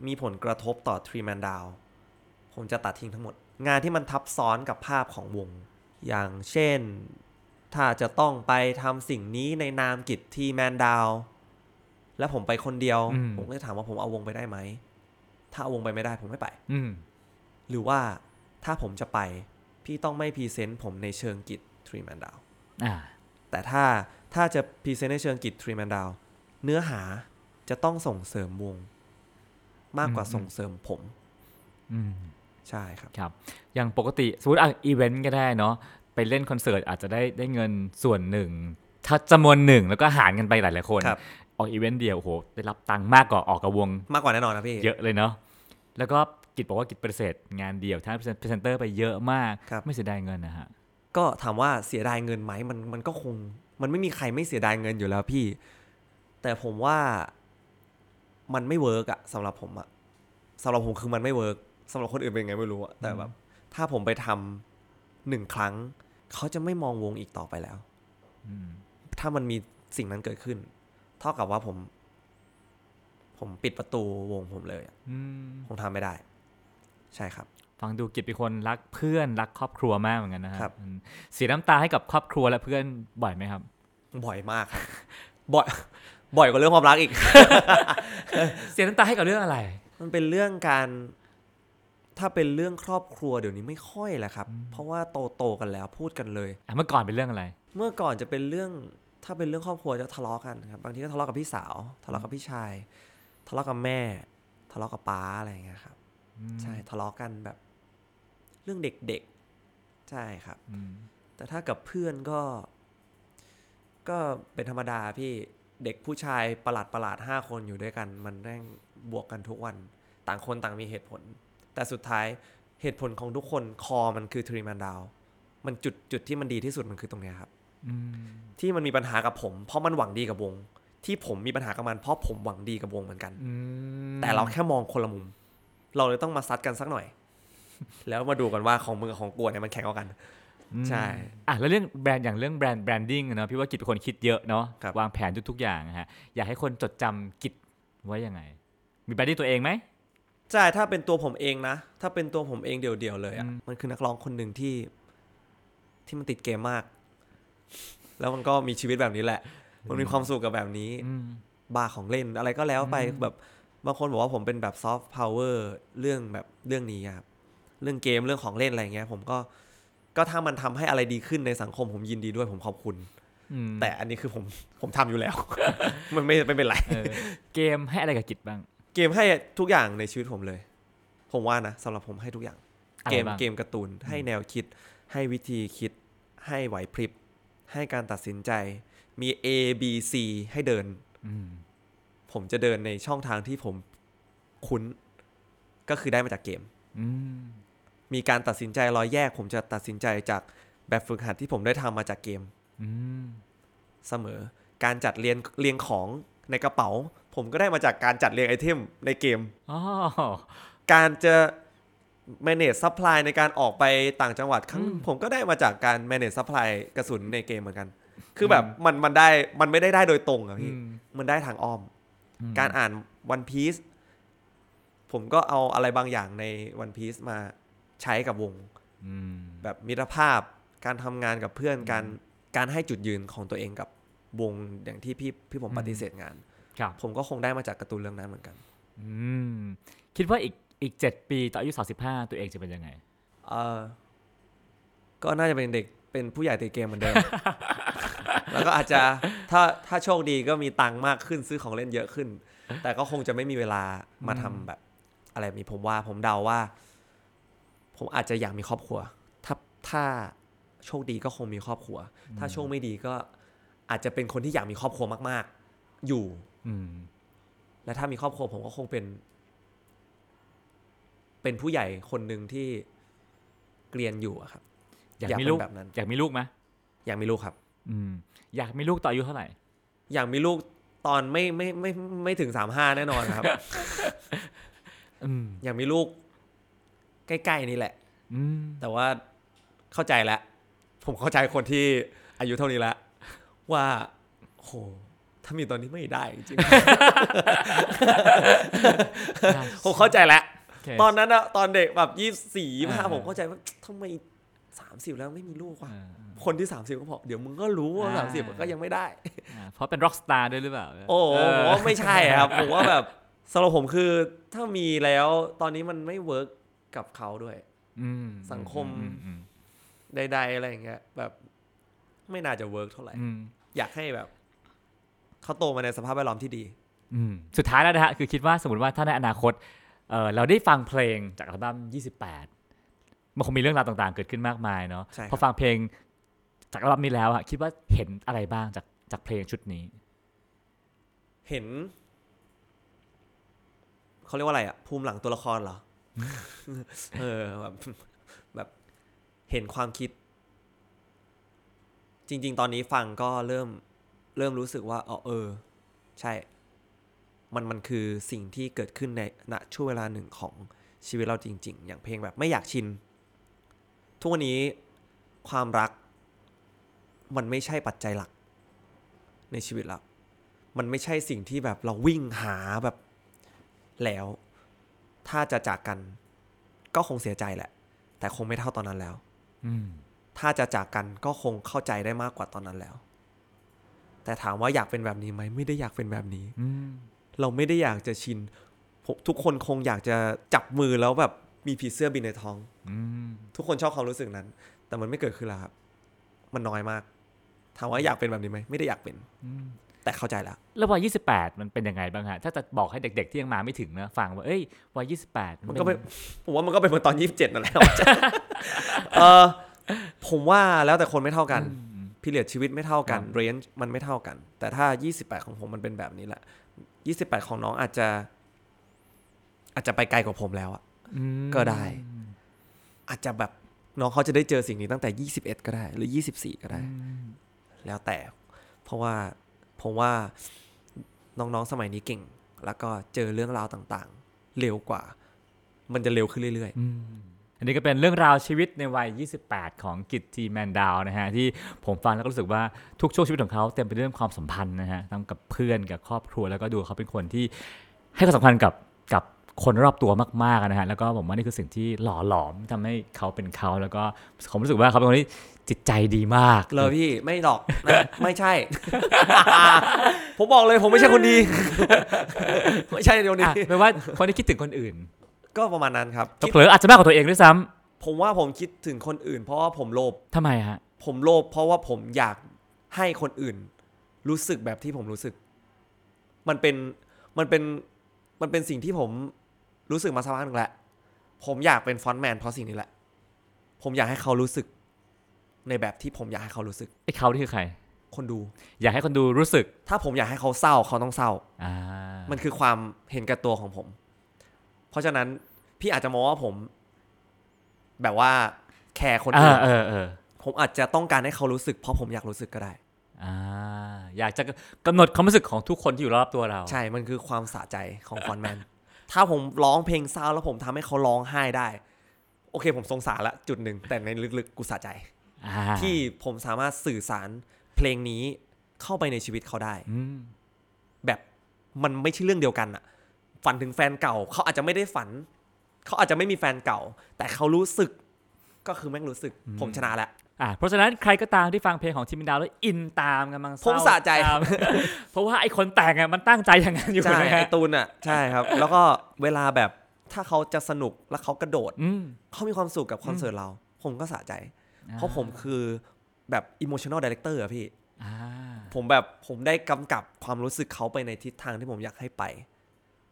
มีผลกระทบต่อ Tree Man Down ผมจะตัดทิ้งทั้งหมด งานที่มันทับซ้อนกับภาพของวง อย่างเช่น ถ้าจะต้องไปทำสิ่งนี้ในนามกิจทีแมนดาว แล้วผมไปคนเดียวอืมผมก็จะถามว่าผมเอาวงไปได้ไหม ถ้าเอาวงไปไม่ได้ผมไม่ไปอืมหรือว่าถ้าผมจะไป พี่ต้องไม่ present ผมในเชิงกิต Three Man Down อ่าแต่ถ้าถ้าจะ present ในเชิงกิต Three Man Down เนื้อหาจะต้องส่งเสริมวง มากกว่าอืมส่งเสริมผมอืมใช่ครับครับ อย่างปกติสมมติอะอีเวนต์ก็ได้เนาะ ไปเล่นคอนเสิร์ตอาจจะได้ได้เงินส่วนหนึ่ง ถ้าจำนวนหนึ่งแล้วก็หารกันไปหลายๆคนครับ ออกอีเวนต์เดียวโอ้โหได้รับตังค์มากกว่าออกกับวง มากกว่าแน่นอนนะพี่ เยอะเลยเนาะ แล้วก็กิตบอกว่ากิตปฏิเสธงานเดี่ยวทั้งพรีเซนเตอร์ไปเยอะมาก ครับ ไม่เสียดายเงินนะฮะ ก็ถามว่าเสียดายเงินไหมมันมันก็คง มันไม่มีใครไม่เสียดายเงินอยู่แล้วพี่ แต่ผมว่ามันไม่ work อะสำหรับผมอะสำหรับผมคือมันไม่ work สำหรับคนอื่นเป็นไงไม่รู้อะแต่แบบ ถ้าผมไปทำหนึ่งครั้ง เขาจะไม่มองวงอีกต่อไปแล้วอืมถ้ามันมีสิ่งนั้นเกิดขึ้น เท่ากับว่าผม ผมปิดประตูวงผมเลยอะอืมผมทำไม่ได้ ใช่ครับ ฟังดูกิจเป็นคนรักเพื่อนรักครอบครัวมากเหมือนกันนะฮะครับอืมเสียน้ำตาให้กับครอบครัวและเพื่อนบ่อยไหมครับ บ่อยมากครับบ่อยบ่อยกว่าเรื่องความรักอีก เสียน้ำตาให้กับเรื่องอะไร มันเป็นเรื่องการ ถ้าเป็นเรื่องครอบครัวเดี๋ยวนี้ไม่ค่อยแหละครับ เพราะว่าโตโตๆกันแล้วพูดกันเลย อะเมื่อก่อนเป็นเรื่องอะไร เมื่อก่อนจะเป็นเรื่องถ้าเป็นเรื่องครอบครัวจะทะเลาะกันครับบางทีก็ทะเลาะกับพี่สาวทะเลาะกับพี่ชาย ทะเลาะกับแม่ ทะเลาะกับป้าอะไรอย่างเงี้ยครับใช่ทะเลาะกันแบบ เรื่องเด็กๆ ใช่ครับอืมแต่ถ้ากับเพื่อนก็ ก็เป็นธรรมดาพี่เด็กผู้ชายประหลาดประหลาดห้าคนอยู่ด้วยกัน มันแม่งบวกกันทุกวัน ต่างคนต่างมีเหตุผล แต่สุดท้ายเหตุผลของทุกคนคือมันคือ Three Man Down มันจุดจุดที่มันดีที่สุดมันคือตรงเนี้ยครับอืมที่มันมีปัญหากับผม เพราะมันหวังดีกับวง ที่ผมมีปัญหากับมัน เพราะผมหวังดีกับวงเหมือนกันอืมแต่เราแค่มองคนละมุม เราเลยต้องมาซัดกันสักหน่อย แล้วมาดูกันว่าของมึงกับของกูเนี่ยมันแข่งเอากันอืมใช่อะแล้วเรื่องแบรนด์อย่างเรื่องแบรนด์ branding เนาะพี่ว่ากิตเป็นคนคิดเยอะเนาะครับวางแผนทุกๆอย่างนะฮะอยากให้คนจดจำกิตไว้ยังไง มี branding ตัวเองไหม ใช่ถ้าเป็นตัวผมเองนะ ถ้าเป็นตัวผมเองเดี่ยวๆเลยอะอืมมันคือนักร้องคนหนึ่งที่ ที่มันติดเกมมาก แล้วมันก็มีชีวิตแบบนี้แหละ มันมีความสุขกับแบบนี้อืมบ้าของเล่นอะไรก็แล้วไปแบบบางคนบอกว่าผมเป็นแบบซอฟต์พาวเวอร์เรื่องแบบเรื่องนี้อะครับเรื่องเกมเรื่องของเล่นอะไรเงี้ย ผมก็ก็ถ้ามันทำให้อะไรดีขึ้นในสังคมผมยินดีด้วยผมขอบคุณอืมแต่อันนี้คือผมผมทำอยู่แล้ว มันไม่ไม่เป็นไรเออเกมให้อะไรกับกิจบ้าง เกมให้ทุกอย่างในชีวิตผมเลย ผมว่านะสำหรับผมให้ทุกอย่าง อะไรเกมบ้าง เกมการ์ตูนให้แนวคิด ให้วิธีคิด ให้ไหวพริบ ให้การตัดสินใจ มี A B C ให้เดิน อืม ผมจะเดินในช่องทางที่ผมคุ้น ก็คือได้มาจากเกม อืม มีการตัดสินใจรอยแยก ผมจะตัดสินใจจากแบบฝึกหัดที่ผมได้ทำมาจากเกม อืม เสมอ การจัดเรียงเรียงของในกระเป๋า ผมก็ได้มาจากการจัดเรียงไอเทมในเกมอ๋อการจะ manage supply ในการออกไปต่างจังหวัดครั้งหนึ่งผมก็ได้มาจากการ manage supply กระสุนในเกมเหมือนกัน คือแบบมันมันได้มันไม่ได้ได้โดยตรงอะพี่อืมมันได้ทางอ้อมอืมการอ่าน One Piece ผมก็เอาอะไรบางอย่างใน One Piece มาใช้กับวงอืมแบบมิตรภาพ การทำงานกับเพื่อน การการให้จุดยืนของตัวเองกับวงอย่างที่พี่พี่ผมปฏิเสธงานครับ ผมก็คงได้มาจากการ์ตูนเรื่องนั้นเหมือนกันอืมคิดว่าอีกอีกเจ็ดปีต่ออายุสาสิบห้าตัวเองจะเป็นยังไงเออก็น่าจะเป็นเด็กเป็นผู้ใหญ่ติดเกมเหมือนเดิม แล้วก็อาจจะถ้าถ้าโชคดีก็มีตังค์มากขึ้นซื้อของเล่นเยอะขึ้น แต่ก็คงจะไม่มีเวลามาทำแบบ อะไรแบบนี้ผมว่าผมเดาว่า ผมอาจจะอยากมีครอบครัว ถ้าถ้าโชคดีก็คงมีครอบครัว ถ้าโชคไม่ดีก็อาจจะเป็นคนที่อยากมีครอบครัวมาก ๆ อยู่อืม และถ้ามีครอบครัวผมก็คงเป็น เป็นผู้ใหญ่คนหนึ่งที่เกรียนอยู่อะครับ อยากอยากมีเป็นลูกแบบนั้น อยากมีลูกไหมอยากมีลูกครับ อืม อยากมีลูกต่ออายุเท่าไหร่ อยากมีลูกตอนไม่ไม่ไม่ไม่ไม่ถึงสามห้าแน่นอนครับอืมอยากมีลูก ใกล้ๆนี่แหละอืมแต่ว่าเข้าใจแล้ว ผมเข้าใจคนที่อายุเท่านี้แล้วว่าโห ถ้ามีตอนนี้ไม่ได้จริงๆผมเข้าใจแล้วโอเคตอนนั้นอะตอนเด็กแบบยี่สี่ยี่ห้าอ่าผมเข้าใจว่าทำไมสามสิบแล้วไม่มีลูกวะอ่าคนที่สามสิบก็บอกเดี๋ยวมึงก็รู้ว่าอ่าสามสิบก็ยังไม่ได้อ่าเพราะเป็น rock star ด้วยหรือเปล่า โอ้โหผมว่าไม่ใช่ครับ ผมว่าแบบสำหรับผมคือถ้ามีแล้วตอนนี้มันไม่ work กับเขาด้วยอืมสังคมอือืมใด ๆ อะไรอย่างเงี้ยแบบไม่น่าจะ work เท่าไหร่อืมอยากให้แบบ เขาโตมาในสภาพแวดล้อมที่ดี อืมสุดท้ายแล้วนะฮะคือคิดว่าสมมติว่าถ้าในอนาคตเออเราได้ฟังเพลงจากอัลบั้ม 28 มันคงมีเรื่องราวต่างๆ เกิดขึ้นมากมายเนาะใช่ครับพอฟังเพลงจากอัลบั้มนี้แล้วอะคิดว่าเห็นอะไรบ้างจากจากเพลงชุดนี้ เห็นเขาเรียกว่าอะไรอะภูมิหลังตัวละครเหรอ เออแบบแบบเห็นความคิด จริง ๆ ตอนนี้ฟังก็เริ่ม เริ่มรู้สึกว่าอ๋อเออ ใช่ มันมันคือสิ่งที่เกิดขึ้นในณช่วงเวลาหนึ่งของชีวิตเราจริง ๆ อย่างเพลงแบบไม่อยากชิน ทุกวันนี้ความรัก มันไม่ใช่ปัจจัยหลัก ในชีวิตเรา มันไม่ใช่สิ่งที่แบบเราวิ่งหาแบบแล้ว ถ้าจะจากกัน ก็คงเสียใจแหละ แต่คงไม่เท่าตอนนั้นแล้วอืมถ้าจะจากกันก็คงเข้าใจได้มากกว่าตอนนั้นแล้ว แต่ถามว่าอยากเป็นแบบนี้ไหมไม่ได้อยากเป็นแบบนี้อืมเราไม่ได้อยากจะชินผมทุกคนคงอยากจะจับมือแล้วแบบมีผีเสื้อบินในท้องอืมทุกคนชอบความรู้สึกนั้น แต่มันไม่เกิดขึ้นแล้วครับ มันน้อยมาก ถามว่าอยากเป็นแบบนี้ไหมไม่ได้อยากเป็นแต่เข้าใจแล้วแล้ววัย28 มันเป็นยังไงบ้างฮะ ถ้าจะบอกให้เด็ก ๆ ที่ยังมาไม่ถึงนะฟังว่าเอ้ยวัย28 มันก็เป็นผมว่ามันก็เป็นเหมือนตอนยี่สิบเจ็ดนั่นแหละเออผมว่าแล้วแต่คนไม่เท่ากัน พิเรียดชีวิตไม่เท่ากันเรนจ์มันไม่เท่ากัน แต่ถ้า 28 ของผมมันเป็นแบบนี้แหละ 28 ของน้องอาจจะ อาจจะไปไกลกว่าผมแล้วอะอืมก็ได้ อาจจะแบบน้องเขาจะได้เจอสิ่งนี้ตั้งแต่ 21 ก็ได้ หรือ 24 ก็ได้ แล้วแต่ เพราะว่าผมว่าน้องๆสมัยนี้เก่ง แล้วก็เจอเรื่องราวต่าง ๆ เร็วกว่า มันจะเร็วขึ้นเรื่อยอืมอั นนี้ก็เป็นเรื่องราวชีวิตในวัย 28 ของกิตทีแมนดาวนะฮะที่ผมฟังแล้วก็รู้สึกว่าทุกช่วงชีวิตของเขาเต็มไปด้วยเรื่องความสัมพันธ์นะฮะทั้งกับเพื่อนกับครอบครัวแล้วก็ดูเขาเป็นคนที่ให้ความสำคัญกับกับคนรอบตัวมากๆนะฮะแล้วก็ผมว่านี่คือสิ่งที่หล่อหลอมทำให้เขาเป็นเขาแล้วก็ผมรู้สึกว่าเขาเป็นคนที่จิตใจดีมากๆเลยพี่ไม่หรอกนะไม่ใช่ ผมบอกเลยผมไม่ใช่คนดี ไม่ใช่เดี๋ยวนี้อะแปลว่าคนที่คิดถึงคนอื่น ก็ประมาณนั้นครับคิดเผลอๆอาจจะมากกว่าตัวเองด้วยซ้ำผมว่าผมคิดถึงคนอื่น เพราะว่าผมโลภทำไมฮะ ผมโลภเพราะว่าผมอยากให้คนอื่น รู้สึกแบบที่ผมรู้สึก มันเป็นมันเป็นมันเป็นสิ่งที่ผมรู้สึกมาสักพักหนึ่งแหละ ผมอยากเป็นฟอนต์แมนเพราะสิ่งนี้แหละ ผมอยากให้เขารู้สึก ในแบบที่ผมอยากให้เขารู้สึกไอ้เขานี่คือใคร คนดู อยากให้คนดูรู้สึก ถ้าผมอยากให้เขาเศร้าเขาต้องเศร้าอ่ามันคือความเห็นแก่ตัวของผม เพราะฉะนั้นพี่อาจจะมองว่าผม แบบว่าแคร์คนเออื่อนเออเออผมอาจจะต้องการให้เขารู้สึก เพราะผมอยากรู้สึกก็ได้อ่าอยากจะกำหนดความรู้สึกของทุกคนที่อยู่รอบตัวเรา ใช่มันคือความสะใจของฟอนต์แมนถ้าผมร้องเพลงเศร้าแล้วผมทำให้เขาร้องไห้ได้ โอเค ผมสงสารละจุดหนึ่งแต่ในลึกๆกูสะใจอ่าที่ผมสามารถสื่อสารเพลงนี้เข้าไปในชีวิตเขาได้อืมแบบมันไม่ใช่เรื่องเดียวกันอะ ฝันถึงแฟนเก่า เขาอาจจะไม่ได้ฝัน เขาอาจจะไม่มีแฟนเก่า แต่เขารู้สึก ก็คือแม่งรู้สึก ผมชนะแล้วอ่าเพราะฉะนั้นใครก็ตามที่ฟังเพลงของทีมดาวแล้วอินตามกำลังเศร้าผมสะใจตามเพราะว่าไอ้คนแต่งอะมันตั้งใจอย่างนั้นอยู่ใช่นะไอฮะตูนอะใช่ครับ แล้วก็เวลาแบบถ้าเขาจะสนุกแล้วเขากระโดดอืมเขามีความสุขกับคอนเสิร์ตเรา ผมก็สะใจ เพราะผมคือแบบ emotional director อะพี่อ่าผมแบบผมได้กำกับความรู้สึกเขาไปในทิศทางที่ผมอยากให้ไป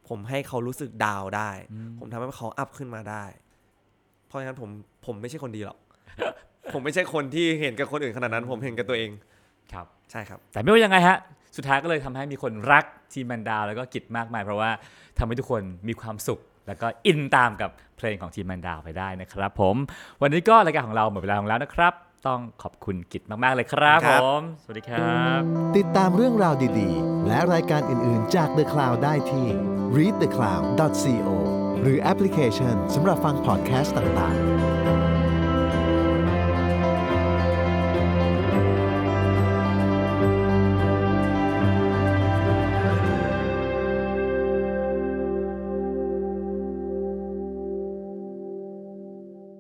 ผมให้เขารู้สึกดาวน์ได้ ผมทำให้เขาอัพขึ้นมาได้ เพราะฉะนั้นผมผมไม่ใช่คนดีหรอก ผมไม่ใช่คนที่เห็นกับคนอื่นขนาดนั้น ผมเห็นกับตัวเอง ครับ ใช่ครับ แต่ไม่ว่ายังไงฮะ สุดท้ายก็เลยทำให้มีคนรักทีมแมนดาวแล้วก็กิจมากมาย เพราะว่าทำให้ทุกคนมีความสุขแล้วก็อินตามกับเพลงของทีมแมนดาวไปได้นะครับ ผม วันนี้ก็รายการของเราหมดเวลาของแล้วนะครับ ต้องขอบคุณกิจมากๆเลยครับคผรับมสวัสดีครับ ติดตามเรื่องราวดีๆ และรายการอื่นๆจาก The Cloud ได้ที่ readthecloud.co หรือแอปพลิเคชันสำหรับฟังพอดแคสต์ต่างๆ